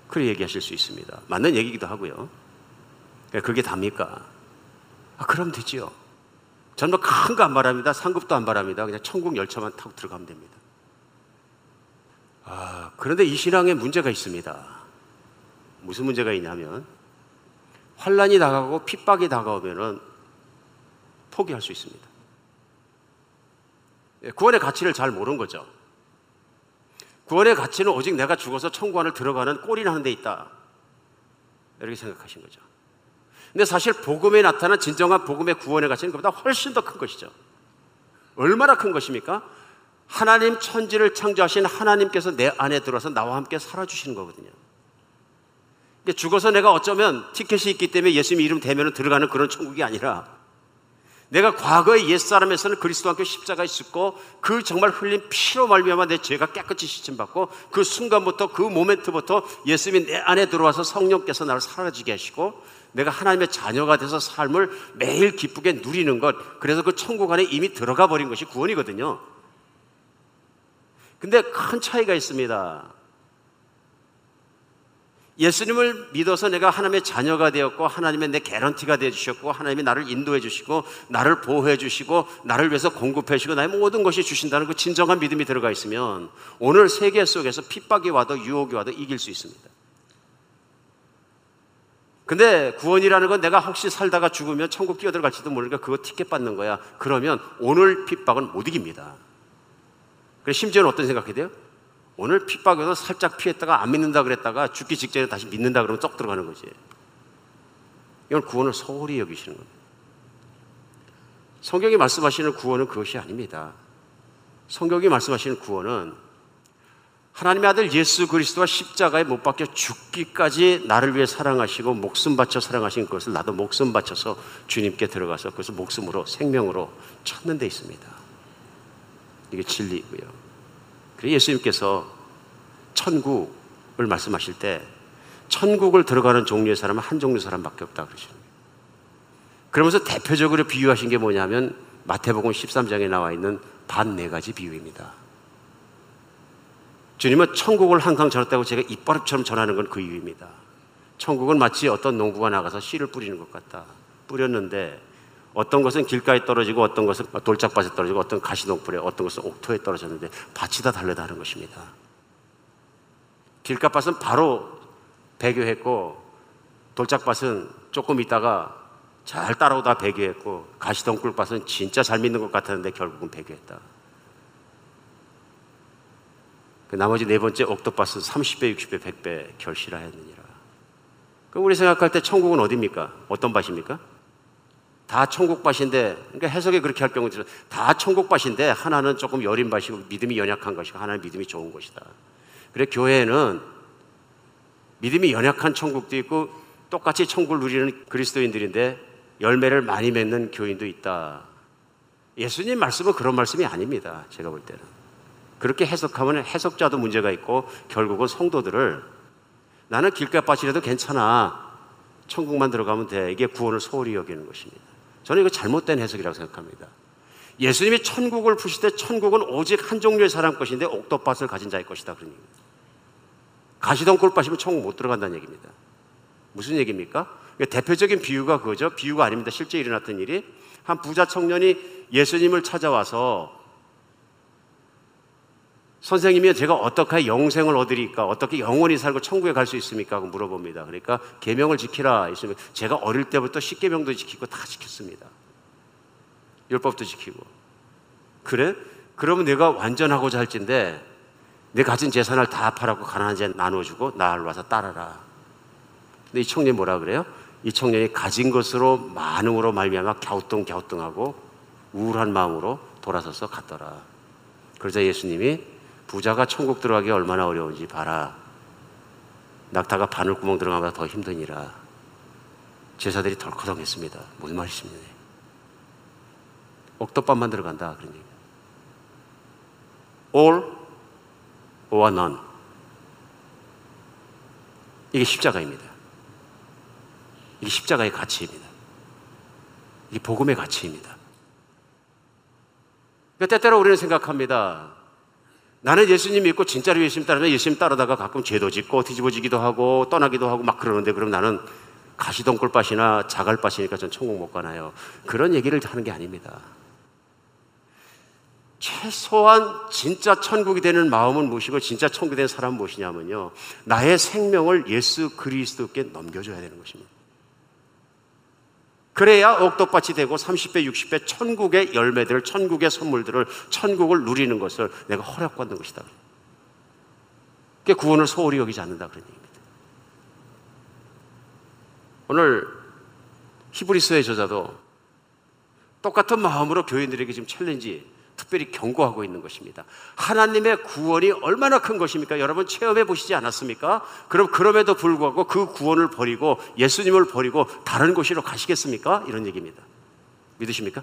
C: 그렇게 얘기하실 수 있습니다. 맞는 얘기기도 하고요. 예, 그게 답니까? 아, 그럼 되지요. 저는 뭐큰거 안 바랍니다. 상급도 안 바랍니다. 그냥 천국 열차만 타고 들어가면 됩니다. 아, 그런데 이 신앙에 문제가 있습니다. 무슨 문제가 있냐면 환란이 다가오고 핍박이 다가오면은 포기할 수 있습니다. 예, 구원의 가치를 잘 모르는 거죠. 구원의 가치는 오직 내가 죽어서 천국 안을 들어가는 꼴이 나는 데 있다. 이렇게 생각하신 거죠. 근데 사실 복음에 나타난 진정한 복음의 구원의 가치는 그보다 훨씬 더 큰 것이죠. 얼마나 큰 것입니까? 하나님 천지를 창조하신 하나님께서 내 안에 들어와서 나와 함께 살아주시는 거거든요. 죽어서 내가 어쩌면 티켓이 있기 때문에 예수님 이름 대면 들어가는 그런 천국이 아니라 내가 과거의 옛사람에서는 그리스도와 함께 십자가에 죽고 그 정말 흘린 피로 말미암아 내 죄가 깨끗이 씻음받고 그 순간부터 그 모멘트부터 예수님이 내 안에 들어와서 성령께서 나를 사라지게 하시고 내가 하나님의 자녀가 돼서 삶을 매일 기쁘게 누리는 것 그래서 그 천국 안에 이미 들어가 버린 것이 구원이거든요. 근데 큰 차이가 있습니다. 예수님을 믿어서 내가 하나님의 자녀가 되었고 하나님의 내 개런티가 되어 주셨고 하나님이 나를 인도해 주시고 나를 보호해 주시고 나를 위해서 공급해 주시고 나의 모든 것이 주신다는 그 진정한 믿음이 들어가 있으면 오늘 세계 속에서 핍박이 와도 유혹이 와도 이길 수 있습니다. 근데 구원이라는 건 내가 혹시 살다가 죽으면 천국 뛰어들어갈지도 모르니까 그거 티켓 받는 거야. 그러면 오늘 핍박은 못 이깁니다. 그래 심지어는 어떤 생각이 돼요? 오늘 핍박에서 살짝 피했다가 안 믿는다 그랬다가 죽기 직전에 다시 믿는다 그러면 쏙 들어가는 거지. 이건 구원을 소홀히 여기시는 겁니다. 성경이 말씀하시는 구원은 그것이 아닙니다. 성경이 말씀하시는 구원은 하나님의 아들 예수 그리스도와 십자가에 못 박혀 죽기까지 나를 위해 사랑하시고 목숨 바쳐 사랑하신 것을 나도 목숨 바쳐서 주님께 들어가서 그것을 목숨으로 생명으로 찾는 데 있습니다. 이게 진리이고요. 그래서 예수님께서 천국을 말씀하실 때 천국을 들어가는 종류의 사람은 한 종류 사람밖에 없다 그러시는 거예요. 그러면서 대표적으로 비유하신 게 뭐냐면 마태복음 13장에 나와 있는 반 네 가지 비유입니다. 주님은 천국을 항상 전했다고 제가 입버릇처럼 전하는 건 그 이유입니다. 천국은 마치 어떤 농부가 나가서 씨를 뿌리는 것 같다. 뿌렸는데 어떤 것은 길가에 떨어지고 어떤 것은 돌짝밭에 떨어지고 어떤 가시동풀에 어떤 것은 옥토에 떨어졌는데 밭이 다 다르다는 것입니다. 길가밭은 바로 배교했고 돌짝밭은 조금 있다가 잘 따라오다 배교했고 가시덩굴밭은 진짜 잘 믿는 것 같았는데 결국은 배교했다. 그 나머지 네 번째 옥토밭은 30배, 60배, 100배 결실하였느니라. 그럼 우리 생각할 때 천국은 어디입니까? 어떤 밭입니까? 다 천국밭인데, 그러니까 해석이 그렇게 할 경우 들어 다 천국밭인데 하나는 조금 여린 밭이고 믿음이 연약한 것이고 하나는 믿음이 좋은 것이다. 그래 교회는 믿음이 연약한 천국도 있고 똑같이 천국을 누리는 그리스도인들인데 열매를 많이 맺는 교인도 있다. 예수님 말씀은 그런 말씀이 아닙니다. 제가 볼 때는. 그렇게 해석하면 해석자도 문제가 있고 결국은 성도들을 나는 길가밭이라도 괜찮아. 천국만 들어가면 돼. 이게 구원을 소홀히 여기는 것입니다. 저는 이거 잘못된 해석이라고 생각합니다. 예수님이 천국을 푸실 때 천국은 오직 한 종류의 사람 것인데 옥토밭을 가진 자의 것이다. 그런 얘기입니다. 가시덩굴 밭이면 천국 못 들어간다는 얘기입니다. 무슨 얘기입니까? 대표적인 비유가 그거죠. 비유가 아닙니다. 실제 일어났던 일이 한 부자 청년이 예수님을 찾아와서 선생님이 제가 어떻게 영생을 얻으리까? 어떻게 영원히 살고 천국에 갈 수 있습니까? 하고 물어봅니다. 그러니까 계명을 지키라. 있으면 제가 어릴 때부터 십계명도 지키고 다 지켰습니다. 율법도 지키고. 그래? 그러면 내가 완전하고자 할진데 내 가진 재산을 다 팔아고 가난한 자 나눠주고 나를 와서 따라라. 근데 이 청년이 뭐라 그래요? 이 청년이 가진 것으로 많음으로 말미암아 갸우뚱갸우뚱하고 우울한 마음으로 돌아서서 갔더라. 그러자 예수님이 부자가 천국 들어가기 얼마나 어려운지 봐라. 낙타가 바늘구멍 들어가면 더 힘드니라. 제사들이 덜커덩했습니다. 무슨 말이십니까? 옥덮밥만 들어간다. 얘기. all or none. 이게 십자가입니다. 이게 십자가의 가치입니다. 이게 복음의 가치입니다. 그러니까 때때로 우리는 생각합니다. 나는 예수님 믿고 진짜로 예수님 따르면 예수님 따르다가 가끔 죄도 짓고 뒤집어지기도 하고 떠나기도 하고 막 그러는데 그럼 나는 가시덩굴밭이나 자갈밭이니까 전 천국 못 가나요? 그런 얘기를 하는 게 아닙니다. 최소한 진짜 천국이 되는 마음은 무엇이고 진짜 천국이 되는 사람은 무엇이냐면요. 나의 생명을 예수 그리스도께 넘겨줘야 되는 것입니다. 그래야 옥독밭이 되고 30배, 60배 천국의 열매들, 천국의 선물들을, 천국을 누리는 것을 내가 허락받는 것이다. 그게 구원을 소홀히 여기지 않는다. 그런 얘기입니다. 오늘 히브리스의 저자도 똑같은 마음으로 교인들에게 지금 챌린지 특별히 경고하고 있는 것입니다. 하나님의 구원이 얼마나 큰 것입니까? 여러분 체험해 보시지 않았습니까? 그럼 그럼에도 불구하고 그 구원을 버리고 예수님을 버리고 다른 곳으로 가시겠습니까? 이런 얘기입니다. 믿으십니까?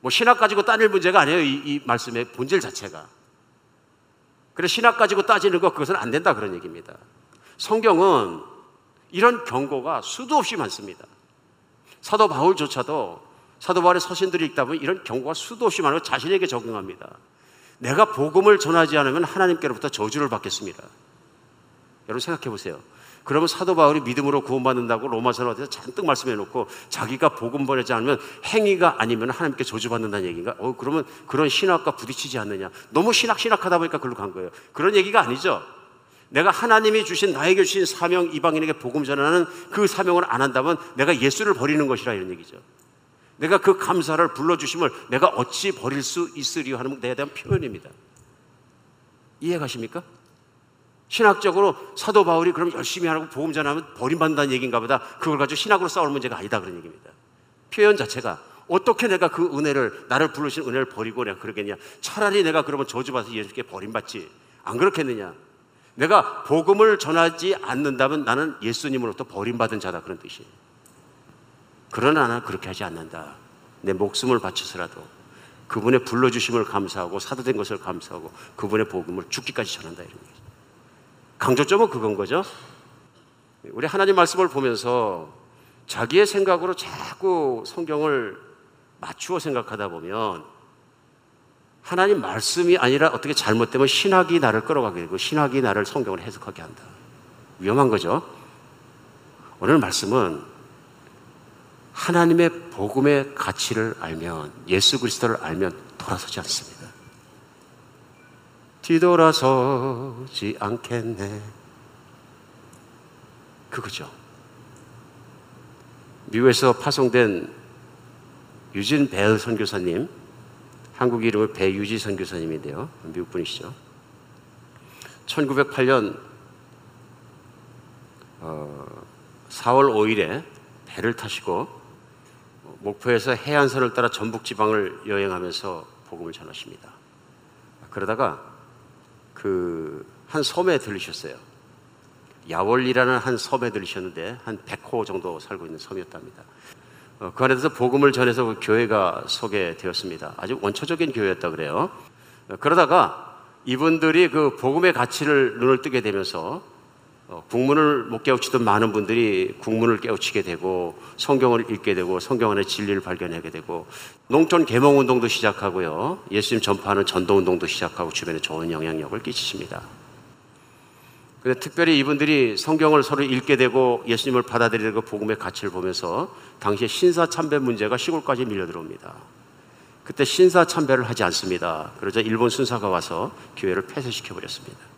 C: 뭐 신학 가지고 따질 문제가 아니에요. 이, 이 말씀의 본질 자체가. 그래 신학 가지고 따지는 거 그것은 안 된다 그런 얘기입니다. 성경은 이런 경고가 수도 없이 많습니다. 사도 바울조차도 사도 바울의 서신들을 읽다 보면 이런 경고가 수도 없이 많고 자신에게 적용합니다. 내가 복음을 전하지 않으면 하나님께로부터 저주를 받겠습니다. 여러분 생각해 보세요. 그러면 사도 바울이 믿음으로 구원받는다고 로마서를 어디서 잔뜩 말씀해 놓고 자기가 복음 보내지 않으면 행위가 아니면 하나님께 저주받는다는 얘기인가? 어, 그러면 그런 신학과 부딪히지 않느냐? 너무 신학 신학하다 보니까 그걸로 간 거예요. 그런 얘기가 아니죠. 내가 하나님이 주신 나에게 주신 사명 이방인에게 복음 전하는 그 사명을 안 한다면 내가 예수를 버리는 것이라 이런 얘기죠. 내가 그 감사를 불러주심을 내가 어찌 버릴 수 있으리요 하는 데에 대한 표현입니다. 이해 가십니까? 신학적으로 사도 바울이 그럼 열심히 하고 복음 전하면 버림받는다는 얘기인가 보다. 그걸 가지고 신학으로 싸울 문제가 아니다 그런 얘기입니다. 표현 자체가 어떻게 내가 그 은혜를 나를 부르신 은혜를 버리고 내가 그러겠냐? 차라리 내가 그러면 저주받아서 예수께 버림받지. 안 그렇겠느냐? 내가 복음을 전하지 않는다면 나는 예수님으로부터 버림받은 자다 그런 뜻이에요. 그러나 나는 그렇게 하지 않는다. 내 목숨을 바쳐서라도 그분의 불러주심을 감사하고 사도된 것을 감사하고 그분의 복음을 죽기까지 전한다 이런 거죠. 강조점은 그건 거죠. 우리 하나님 말씀을 보면서 자기의 생각으로 자꾸 성경을 맞추어 생각하다 보면 하나님 말씀이 아니라 어떻게 잘못되면 신학이 나를 끌어가게 되고 신학이 나를 성경을 해석하게 한다. 위험한 거죠. 오늘 말씀은 하나님의 복음의 가치를 알면 예수 그리스도를 알면 돌아서지 않습니다. 뒤돌아서지 않겠네. 그거죠. 미국에서 파송된 유진 벨 선교사님, 한국 이름은 배유지 선교사님인데요. 미국 분이시죠. 1908년 4월 어, 5일에 배를 타시고 목포에서 해안선을 따라 전북 지방을 여행하면서 복음을 전하십니다. 그러다가 그 한 섬에 들리셨어요. 야월리라는 한 섬에 들리셨는데 한 100호 정도 살고 있는 섬이었답니다. 어, 그 안에서 복음을 전해서 그 교회가 소개되었습니다. 아주 원초적인 교회였다 그래요. 어, 그러다가 이분들이 그 복음의 가치를 눈을 뜨게 되면서 어, 국문을 못 깨우치던 많은 분들이 국문을 깨우치게 되고 성경을 읽게 되고 성경 안에 진리를 발견하게 되고 농촌 개몽 운동도 시작하고요. 예수님 전파하는 전도 운동도 시작하고 주변에 좋은 영향력을 끼치십니다. 근데 특별히 이분들이 성경을 서로 읽게 되고 예수님을 받아들이고 복음의 가치를 보면서 당시에 신사 참배 문제가 시골까지 밀려 들어옵니다. 그때 신사 참배를 하지 않습니다. 그러자 일본 순사가 와서 교회를 폐쇄시켜 버렸습니다.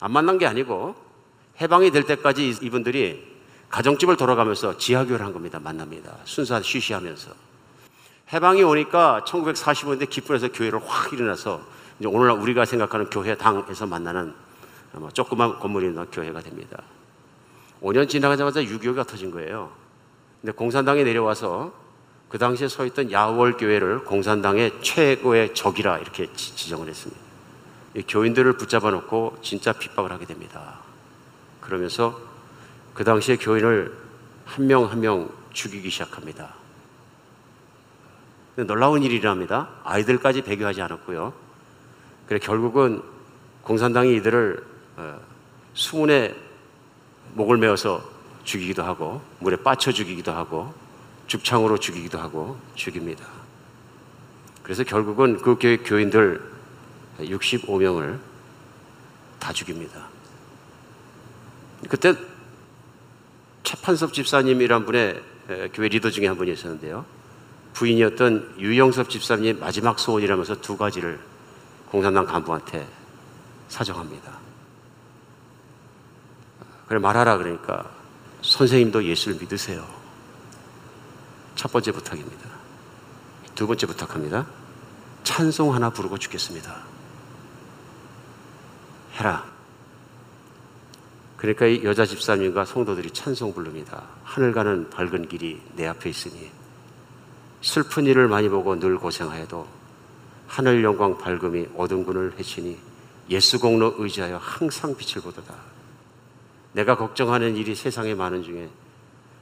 C: 안 만난 게 아니고 해방이 될 때까지 이분들이 가정집을 돌아가면서 지하교를 한 겁니다. 만납니다. 순사 쉬쉬하면서. 해방이 오니까 1945년에 기쁨에서 교회를 확 일어나서 이제 오늘날 우리가 생각하는 교회당에서 만나는 뭐 조그만 건물이 있는 교회가 됩니다. 5년 지나가자마자 6.25가 터진 거예요. 근데 공산당에 내려와서 그 당시에 서 있던 야월 교회를 공산당의 최고의 적이라 이렇게 지정을 했습니다. 교인들을 붙잡아 놓고 진짜 핍박을 하게 됩니다. 그러면서 그 당시에 교인을 한 명 한 명 죽이기 시작합니다. 놀라운 일이랍니다. 아이들까지 배교하지 않았고요. 그래 결국은 공산당이 이들을 어, 수문에 목을 메어서 죽이기도 하고 물에 빠쳐 죽이기도 하고 죽창으로 죽이기도 하고 죽입니다. 그래서 결국은 그 교회 교인들 65명을 다 죽입니다. 그때 최판섭 집사님이란 분의 교회 리더 중에 한 분이 있었는데요. 부인이었던 유영섭 집사님 마지막 소원이라면서 두 가지를 공산당 간부한테 사정합니다. 그래 말하라 그러니까 선생님도 예수를 믿으세요. 첫 번째 부탁입니다. 두 번째 부탁합니다. 찬송 하나 부르고 죽겠습니다. 해라. 그러니까 이 여자 집사님과 성도들이 찬송 부릅니다. 하늘 가는 밝은 길이 내 앞에 있으니 슬픈 일을 많이 보고 늘 고생하여도 하늘 영광 밝음이 어둠 군을 해치니 예수 공로 의지하여 항상 빛을 보도다. 내가 걱정하는 일이 세상에 많은 중에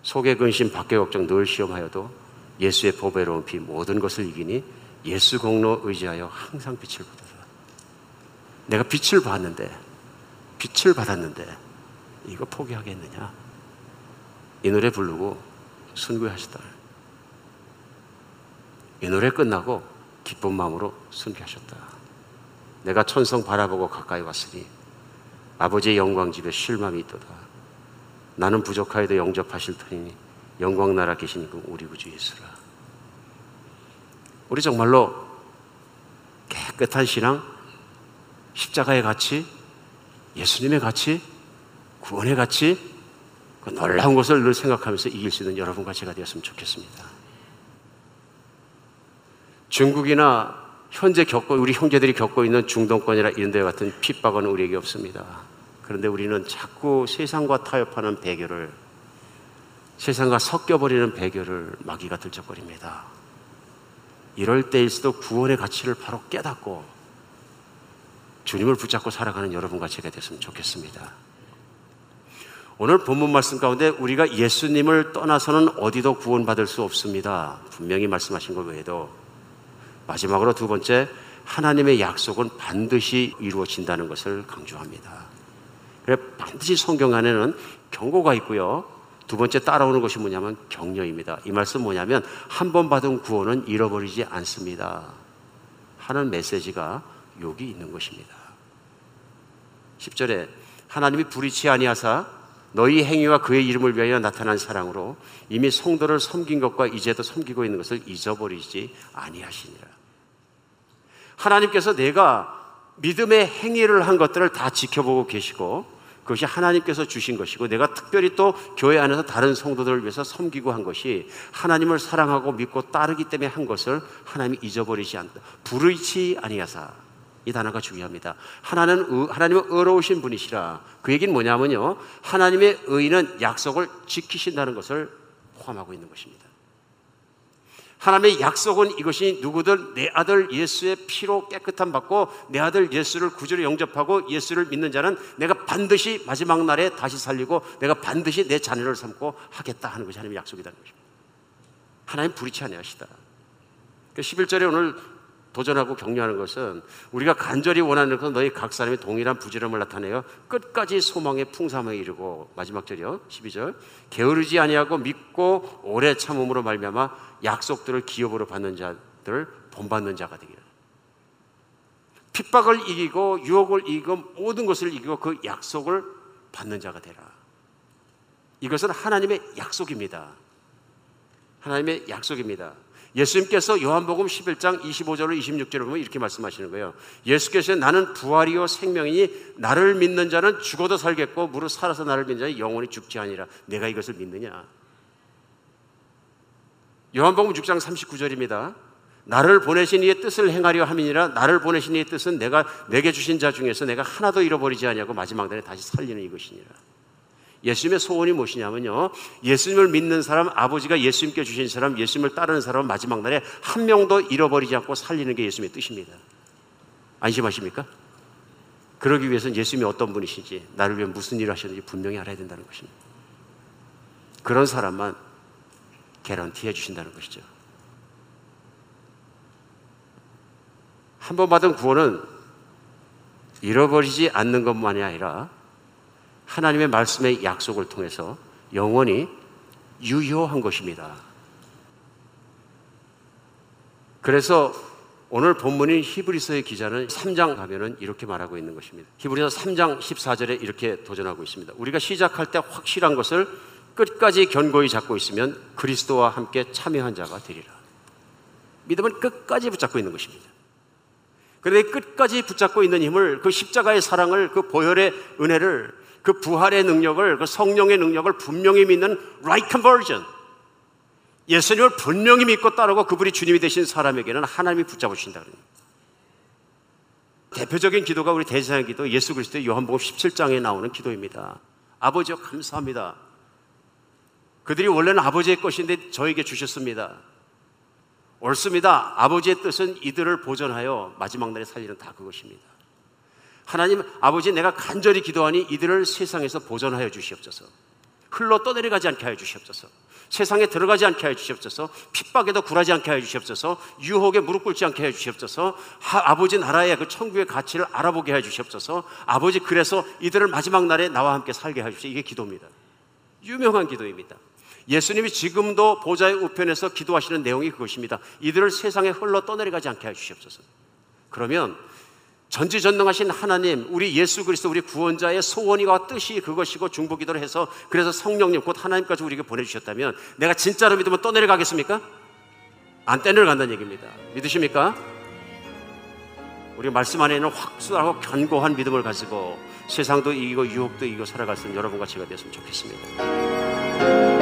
C: 속의 근심, 밖의 걱정 늘 시험하여도 예수의 보배로운 피 모든 것을 이기니 예수 공로 의지하여 항상 빛을 보도다. 내가 빛을 봤는데, 빛을 받았는데, 이거 포기하겠느냐? 이 노래 부르고 순교하시다. 이 노래 끝나고 기쁜 마음으로 순교하셨다. 내가 천성 바라보고 가까이 왔으니 아버지의 영광 집에 쉴 마음이 있도다. 나는 부족하여도 영접하실 터이니 영광 나라 계시니 그 우리 구주 예수라. 우리 정말로 깨끗한 신앙, 십자가의 가치, 예수님의 가치, 구원의 가치, 그 놀라운 것을 늘 생각하면서 이길 수 있는 여러분과 제가 되었으면 좋겠습니다. 중국이나 현재 겪고 우리 형제들이 겪고 있는 중동권이나 이런 데 같은 핍박은 우리에게 없습니다. 그런데 우리는 자꾸 세상과 타협하는 배교를 세상과 섞여버리는 배교를 마귀가 들쩍거립니다. 이럴 때일수도 구원의 가치를 바로 깨닫고 주님을 붙잡고 살아가는 여러분과 제가 됐으면 좋겠습니다. 오늘 본문 말씀 가운데 우리가 예수님을 떠나서는 어디도 구원받을 수 없습니다. 분명히 말씀하신 것 외에도 마지막으로 두 번째 하나님의 약속은 반드시 이루어진다는 것을 강조합니다. 그래 반드시 성경 안에는 경고가 있고요. 두 번째 따라오는 것이 뭐냐면 격려입니다. 이 말씀 뭐냐면 한 번 받은 구원은 잃어버리지 않습니다. 하는 메시지가 여기 있는 것입니다. 10절에 하나님이 불의치 아니하사 너희 행위와 그의 이름을 위하여 나타난 사랑으로 이미 성도를 섬긴 것과 이제도 섬기고 있는 것을 잊어버리지 아니하시니라. 하나님께서 내가 믿음의 행위를 한 것들을 다 지켜보고 계시고 그것이 하나님께서 주신 것이고 내가 특별히 또 교회 안에서 다른 성도들을 위해서 섬기고 한 것이 하나님을 사랑하고 믿고 따르기 때문에 한 것을 하나님이 잊어버리지 않다. 불의치 아니하사 이 단어가 중요합니다. 하나는 하나님은 의로우신 분이시라. 그 얘기는 뭐냐면요. 하나님의 의는 약속을 지키신다는 것을 포함하고 있는 것입니다. 하나님의 약속은 이것이 누구들 내 아들 예수의 피로 깨끗함 받고 내 아들 예수를 구주로 영접하고 예수를 믿는 자는 내가 반드시 마지막 날에 다시 살리고 내가 반드시 내 자녀를 삼고 하겠다 하는 것이 하나님의 약속이라는 것입니다. 하나님 불이치 아니하시다. 11절에 그 오늘 도전하고 격려하는 것은 우리가 간절히 원하는 것은 너희 각 사람이 동일한 부지런을 나타내어 끝까지 소망의 풍성에 이르고 마지막 절이요. 12절. 게으르지 아니하고 믿고 오래 참음으로 말미암아 약속들을 기업으로 받는 자들 본받는 자가 되기를. 핍박을 이기고 유혹을 이기고 모든 것을 이기고 그 약속을 받는 자가 되라. 이것은 하나님의 약속입니다. 하나님의 약속입니다 예수님께서 요한복음 11장 25절로 26절을 보면 이렇게 말씀하시는 거예요. 예수께서 나는 부활이요 생명이니 나를 믿는 자는 죽어도 살겠고 무릇 살아서 나를 믿는 자는 영원히 죽지 아니라 내가 이것을 믿느냐. 요한복음 6장 39절입니다. 나를 보내신 이의 뜻을 행하려 함이니라 나를 보내신 이의 뜻은 내가 내게 주신 자 중에서 내가 하나도 잃어버리지 아니하고 마지막 날에 다시 살리는 이것이니라. 예수님의 소원이 무엇이냐면요. 예수님을 믿는 사람, 아버지가 예수님께 주신 사람, 예수님을 따르는 사람 마지막 날에 한 명도 잃어버리지 않고 살리는 게 예수님의 뜻입니다. 안심하십니까? 그러기 위해서는 예수님이 어떤 분이신지, 나를 위해 무슨 일을 하셨는지 분명히 알아야 된다는 것입니다. 그런 사람만 개런티 해 주신다는 것이죠. 한 번 받은 구원은 잃어버리지 않는 것만이 아니라 하나님의 말씀의 약속을 통해서 영원히 유효한 것입니다. 그래서 오늘 본문인 히브리서의 기자는 3장 가면은 이렇게 말하고 있는 것입니다. 히브리서 3장 14절에 이렇게 도전하고 있습니다. 우리가 시작할 때 확실한 것을 끝까지 견고히 잡고 있으면 그리스도와 함께 참여한 자가 되리라. 믿음은 끝까지 붙잡고 있는 것입니다. 그런데 끝까지 붙잡고 있는 힘을 그 십자가의 사랑을 그 보혈의 은혜를 그 부활의 능력을 그 성령의 능력을 분명히 믿는 right conversion 예수님을 분명히 믿고 따르고 그분이 주님이 되신 사람에게는 하나님이 붙잡으신다 그럽니다. 대표적인 기도가 우리 대제사장 기도 예수 그리스도의 요한복음 17장에 나오는 기도입니다. 아버지여 감사합니다. 그들이 원래는 아버지의 것인데 저에게 주셨습니다. 옳습니다. 아버지의 뜻은 이들을 보존하여 마지막 날에 살리는 다 그것입니다. 하나님 아버지 내가 간절히 기도하니 이들을 세상에서 보존하여 주시옵소서. 흘러 떠내려가지 않게 하여 주시옵소서. 세상에 들어가지 않게 하여 주시옵소서. 핍박에도 굴하지 않게 하여 주시옵소서. 유혹에 무릎 꿇지 않게 하여 주시옵소서. 하, 아버지 나라의 그 천국의 가치를 알아보게 하여 주시옵소서. 아버지 그래서 이들을 마지막 날에 나와 함께 살게 하여 주시옵소서. 이게 기도입니다. 유명한 기도입니다. 예수님이 지금도 보좌의 우편에서 기도하시는 내용이 그것입니다. 이들을 세상에 흘러 떠내려가지 않게 해 주시옵소서. 그러면 전지전능하신 하나님, 우리 예수 그리스도 우리 구원자의 소원이와 뜻이 그것이고 중보기도를 해서 그래서 성령님 곧 하나님까지 우리에게 보내주셨다면 내가 진짜로 믿으면 떠내려 가겠습니까? 안 떠내려 간다는 얘기입니다. 믿으십니까? 우리 말씀 안에는 확실하고 견고한 믿음을 가지고 세상도 이기고 유혹도 이기고 살아갈 수 있는 여러분과 제가 되었으면 좋겠습니다.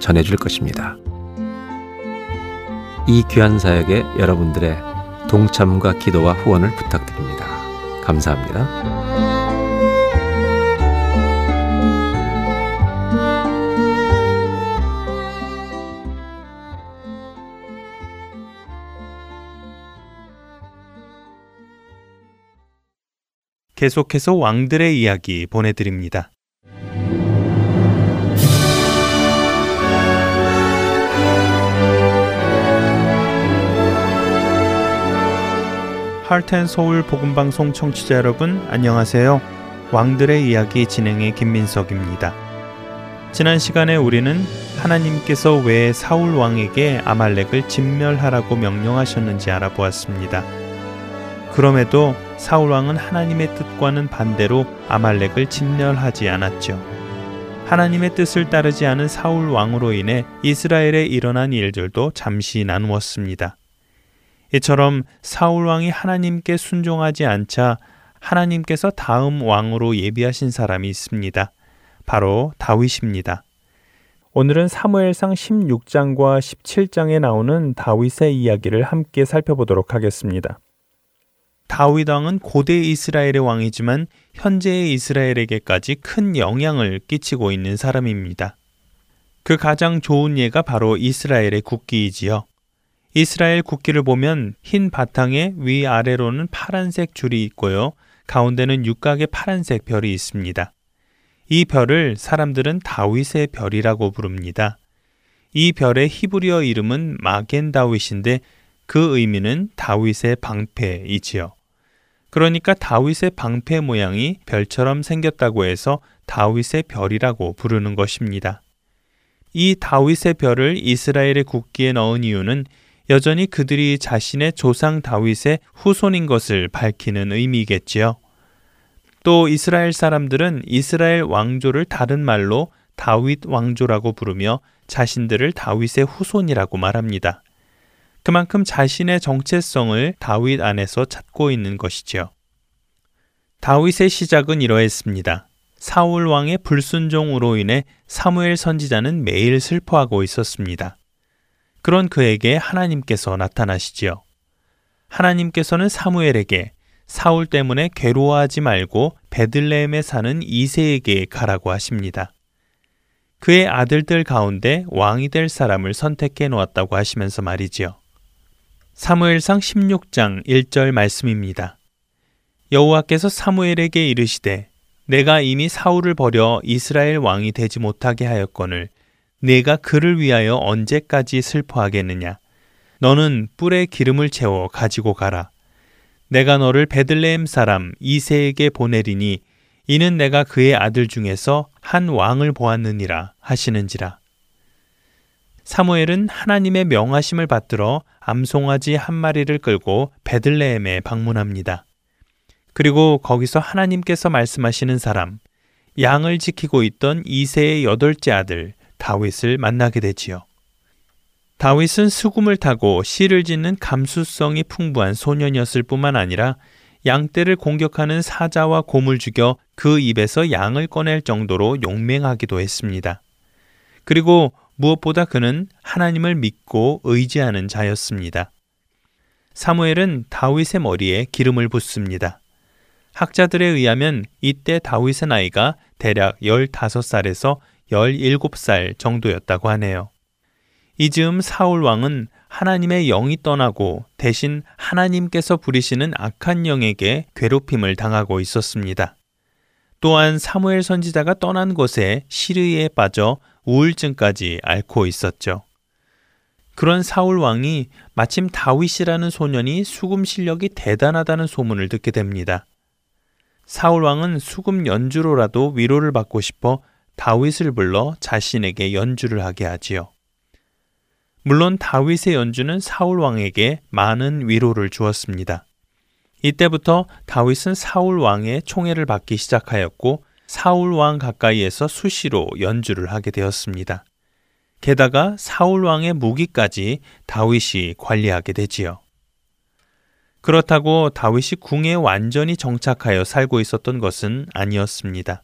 D: 전해줄 것입니다. 이 귀한 사역에 여러분들의 동참과 기도와 후원을 부탁드립니다. 감사합니다.
B: 계속해서 왕들의 이야기 보내드립니다. 하트앤서울 복음방송 청취자 여러분 안녕하세요. 왕들의 이야기 진행의 김민석입니다. 지난 시간에 우리는 하나님께서 왜 사울 왕에게 아말렉을 진멸하라고 명령하셨는지 알아보았습니다. 그럼에도 사울 왕은 하나님의 뜻과는 반대로 아말렉을 진멸하지 않았죠. 하나님의 뜻을 따르지 않은 사울 왕으로 인해 이스라엘에 일어난 일들도 잠시 나누었습니다. 이처럼 사울 왕이 하나님께 순종하지 않자 하나님께서 다음 왕으로 예비하신 사람이 있습니다. 바로 다윗입니다. 오늘은 사무엘상 16장과 17장에 나오는 다윗의 이야기를 함께 살펴보도록 하겠습니다. 다윗 왕은 고대 이스라엘의 왕이지만 현재의 이스라엘에게까지 큰 영향을 끼치고 있는 사람입니다. 그 가장 좋은 예가 바로 이스라엘의 국기이지요. 이스라엘 국기를 보면 흰 바탕에 위아래로는 파란색 줄이 있고요. 가운데는 육각의 파란색 별이 있습니다. 이 별을 사람들은 다윗의 별이라고 부릅니다. 이 별의 히브리어 이름은 마겐 다윗인데 그 의미는 다윗의 방패이지요. 그러니까 다윗의 방패 모양이 별처럼 생겼다고 해서 다윗의 별이라고 부르는 것입니다. 이 다윗의 별을 이스라엘의 국기에 넣은 이유는 여전히 그들이 자신의 조상 다윗의 후손인 것을 밝히는 의미겠지요. 또 이스라엘 사람들은 이스라엘 왕조를 다른 말로 다윗 왕조라고 부르며 자신들을 다윗의 후손이라고 말합니다. 그만큼 자신의 정체성을 다윗 안에서 찾고 있는 것이지요. 다윗의 시작은 이러했습니다. 사울 왕의 불순종으로 인해 사무엘 선지자는 매일 슬퍼하고 있었습니다. 그런 그에게 하나님께서 나타나시지요. 하나님께서는 사무엘에게 사울 때문에 괴로워하지 말고 베들레헴에 사는 이세에게 가라고 하십니다. 그의 아들들 가운데 왕이 될 사람을 선택해 놓았다고 하시면서 말이지요. 사무엘상 16장 1절 말씀입니다. 여호와께서 사무엘에게 이르시되 내가 이미 사울을 버려 이스라엘 왕이 되지 못하게 하였거늘 내가 그를 위하여 언제까지 슬퍼하겠느냐? 너는 뿔에 기름을 채워 가지고 가라. 내가 너를 베들레헴 사람 이세에게 보내리니 이는 내가 그의 아들 중에서 한 왕을 보았느니라 하시는지라. 사무엘은 하나님의 명하심을 받들어 암송아지 한 마리를 끌고 베들레헴에 방문합니다. 그리고 거기서 하나님께서 말씀하시는 사람, 양을 지키고 있던 이세의 여덟째 아들 다윗을 만나게 되지요. 다윗은 수금을 타고 시를 짓는 감수성이 풍부한 소년이었을 뿐만 아니라 양떼를 공격하는 사자와 곰을 죽여 그 입에서 양을 꺼낼 정도로 용맹하기도 했습니다. 그리고 무엇보다 그는 하나님을 믿고 의지하는 자였습니다. 사무엘은 다윗의 머리에 기름을 붓습니다. 학자들에 의하면 이때 다윗의 나이가 대략 15살에서 17살 정도였다고 하네요. 이 즈음 사울 왕은 하나님의 영이 떠나고 대신 하나님께서 부리시는 악한 영에게 괴롭힘을 당하고 있었습니다. 또한 사무엘 선지자가 떠난 곳에 시르에 빠져 우울증까지 앓고 있었죠. 그런 사울 왕이 마침 다윗이라는 소년이 수금 실력이 대단하다는 소문을 듣게 됩니다. 사울 왕은 수금 연주로라도 위로를 받고 싶어 다윗을 불러 자신에게 연주를 하게 하지요. 물론 다윗의 연주는 사울 왕에게 많은 위로를 주었습니다. 이때부터 다윗은 사울 왕의 총애를 받기 시작하였고 사울 왕 가까이에서 수시로 연주를 하게 되었습니다. 게다가 사울 왕의 무기까지 다윗이 관리하게 되지요. 그렇다고 다윗이 궁에 완전히 정착하여 살고 있었던 것은 아니었습니다.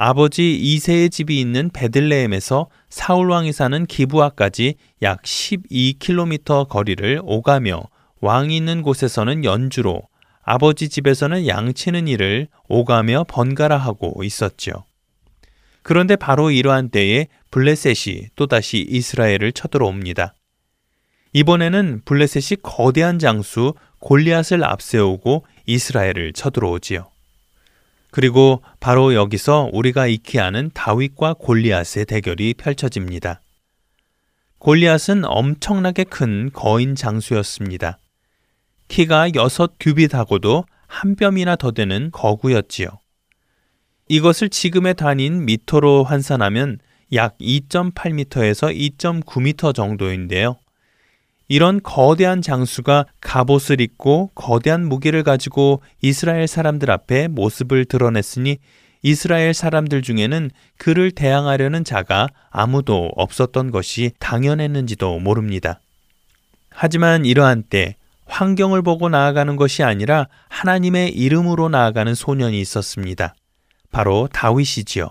B: 아버지 이세의 집이 있는 베들레헴에서 사울 왕이 사는 기부아까지 약 12km 거리를 오가며 왕이 있는 곳에서는 연주로 아버지 집에서는 양치는 일을 오가며 번갈아 하고 있었죠. 그런데 바로 이러한 때에 블레셋이 또다시 이스라엘을 쳐들어옵니다. 이번에는 블레셋이 거대한 장수 골리앗을 앞세우고 이스라엘을 쳐들어오지요. 그리고 바로 여기서 우리가 익히 아는 다윗과 골리앗의 대결이 펼쳐집니다. 골리앗은 엄청나게 큰 거인 장수였습니다. 키가 6 규빗하고도 한 뼘이나 더 되는 거구였지요. 이것을 지금의 단인 미터로 환산하면 약 2.8m에서 2.9m 정도인데요. 이런 거대한 장수가 갑옷을 입고 거대한 무기를 가지고 이스라엘 사람들 앞에 모습을 드러냈으니 이스라엘 사람들 중에는 그를 대항하려는 자가 아무도 없었던 것이 당연했는지도 모릅니다. 하지만 이러한 때 환경을 보고 나아가는 것이 아니라 하나님의 이름으로 나아가는 소년이 있었습니다. 바로 다윗이지요.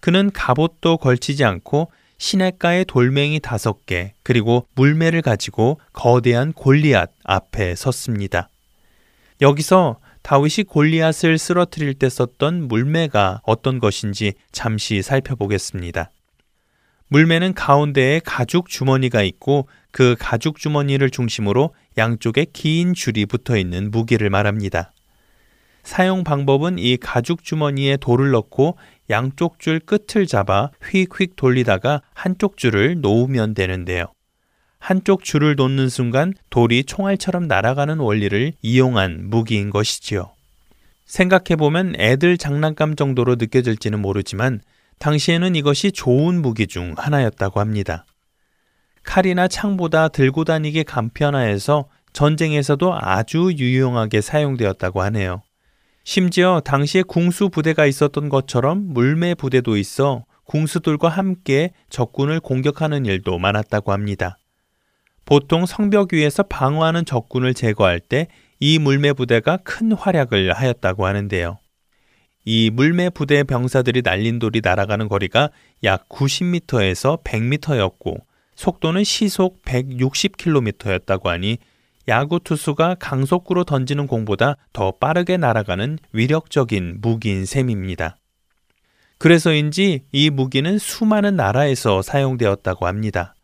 B: 그는 갑옷도 걸치지 않고 시냇가에 돌멩이 다섯 개 그리고 물매를 가지고 거대한 골리앗 앞에 섰습니다. 여기서 다윗이 골리앗을 쓰러뜨릴 때 썼던 물매가 어떤 것인지 잠시 살펴보겠습니다. 물매는 가운데에 가죽 주머니가 있고 그 가죽 주머니를 중심으로 양쪽에 긴 줄이 붙어 있는 무기를 말합니다. 사용 방법은 이 가죽 주머니에 돌을 넣고 양쪽 줄 끝을 잡아 휙휙 돌리다가 한쪽 줄을 놓으면 되는데요. 한쪽 줄을 놓는 순간 돌이 총알처럼 날아가는 원리를 이용한 무기인 것이지요. 생각해보면 애들 장난감 정도로 느껴질지는 모르지만 당시에는 이것이 좋은 무기 중 하나였다고 합니다. 칼이나 창보다 들고 다니기 간편하여서 전쟁에서도 아주 유용하게 사용되었다고 하네요. 심지어 당시에 궁수 부대가 있었던 것처럼 물매 부대도 있어 궁수들과 함께 적군을 공격하는 일도 많았다고 합니다. 보통 성벽 위에서 방어하는 적군을 제거할 때 이 물매 부대가 큰 활약을 하였다고 하는데요. 이 물매 부대 병사들이 날린 돌이 날아가는 거리가 약 90m에서 100m였고 속도는 시속 160km였다고 하니 야구 투수가 강속구로 던지는 공보다 더 빠르게 날아가는 위력적인 무기인 셈입니다. 그래서인지 이 무기는 수많은 나라에서 사용되었다고 합니다.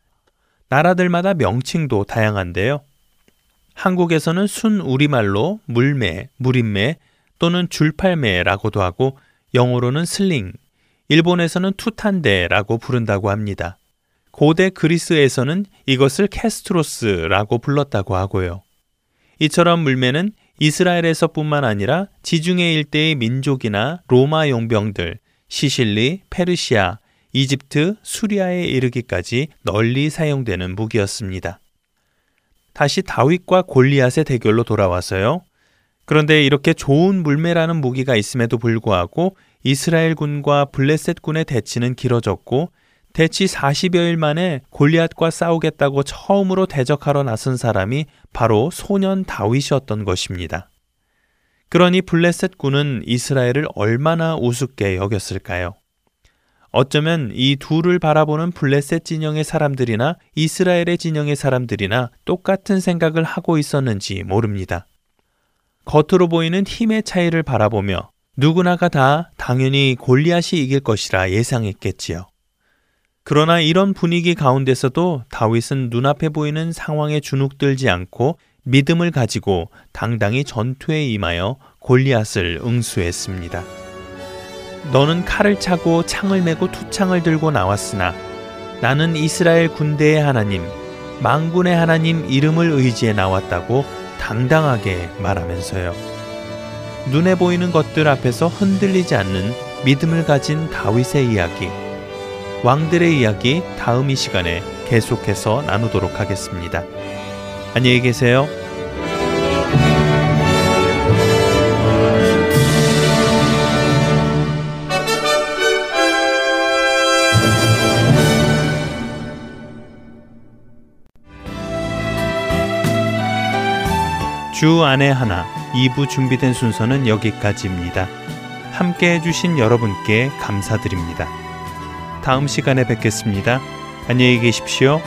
B: 나라들마다 명칭도 다양한데요. 한국에서는 순 우리말로 물매, 물인매 또는 줄팔매라고도 하고 영어로는 sling, 일본에서는 투탄데라고 부른다고 합니다. 고대 그리스에서는 이것을 캐스트로스라고 불렀다고 하고요. 이처럼 물매는 이스라엘에서뿐만 아니라 지중해 일대의 민족이나 로마 용병들, 시실리, 페르시아, 이집트, 수리아에 이르기까지 널리 사용되는 무기였습니다. 다시 다윗과 골리앗의 대결로 돌아와서요. 그런데 이렇게 좋은 물매라는 무기가 있음에도 불구하고 이스라엘 군과 블레셋 군의 대치는 길어졌고 대치 40여일 만에 골리앗과 싸우겠다고 처음으로 대적하러 나선 사람이 바로 소년 다윗이었던 것입니다. 그러니 블레셋 군은 이스라엘을 얼마나 우습게 여겼을까요? 어쩌면 이 둘을 바라보는 블레셋 진영의 사람들이나 이스라엘의 진영의 사람들이나 똑같은 생각을 하고 있었는지 모릅니다. 겉으로 보이는 힘의 차이를 바라보며 누구나가 다 당연히 골리앗이 이길 것이라 예상했겠지요. 그러나 이런 분위기 가운데서도 다윗은 눈앞에 보이는 상황에 주눅들지 않고 믿음을 가지고 당당히 전투에 임하여 골리앗을 응수했습니다. 너는 칼을 차고 창을 메고 투창을 들고 나왔으나 나는 이스라엘 군대의 하나님, 망군의 하나님 이름을 의지해 나왔다고 당당하게 말하면서요. 눈에 보이는 것들 앞에서 흔들리지 않는 믿음을 가진 다윗의 이야기. 왕들의 이야기 다음 이 시간에 계속해서 나누도록 하겠습니다. 안녕히 계세요. 주 안에 하나 2부 준비된 순서는 여기까지입니다. 함께 해주신 여러분께 감사드립니다. 다음 시간에 뵙겠습니다. 안녕히 계십시오.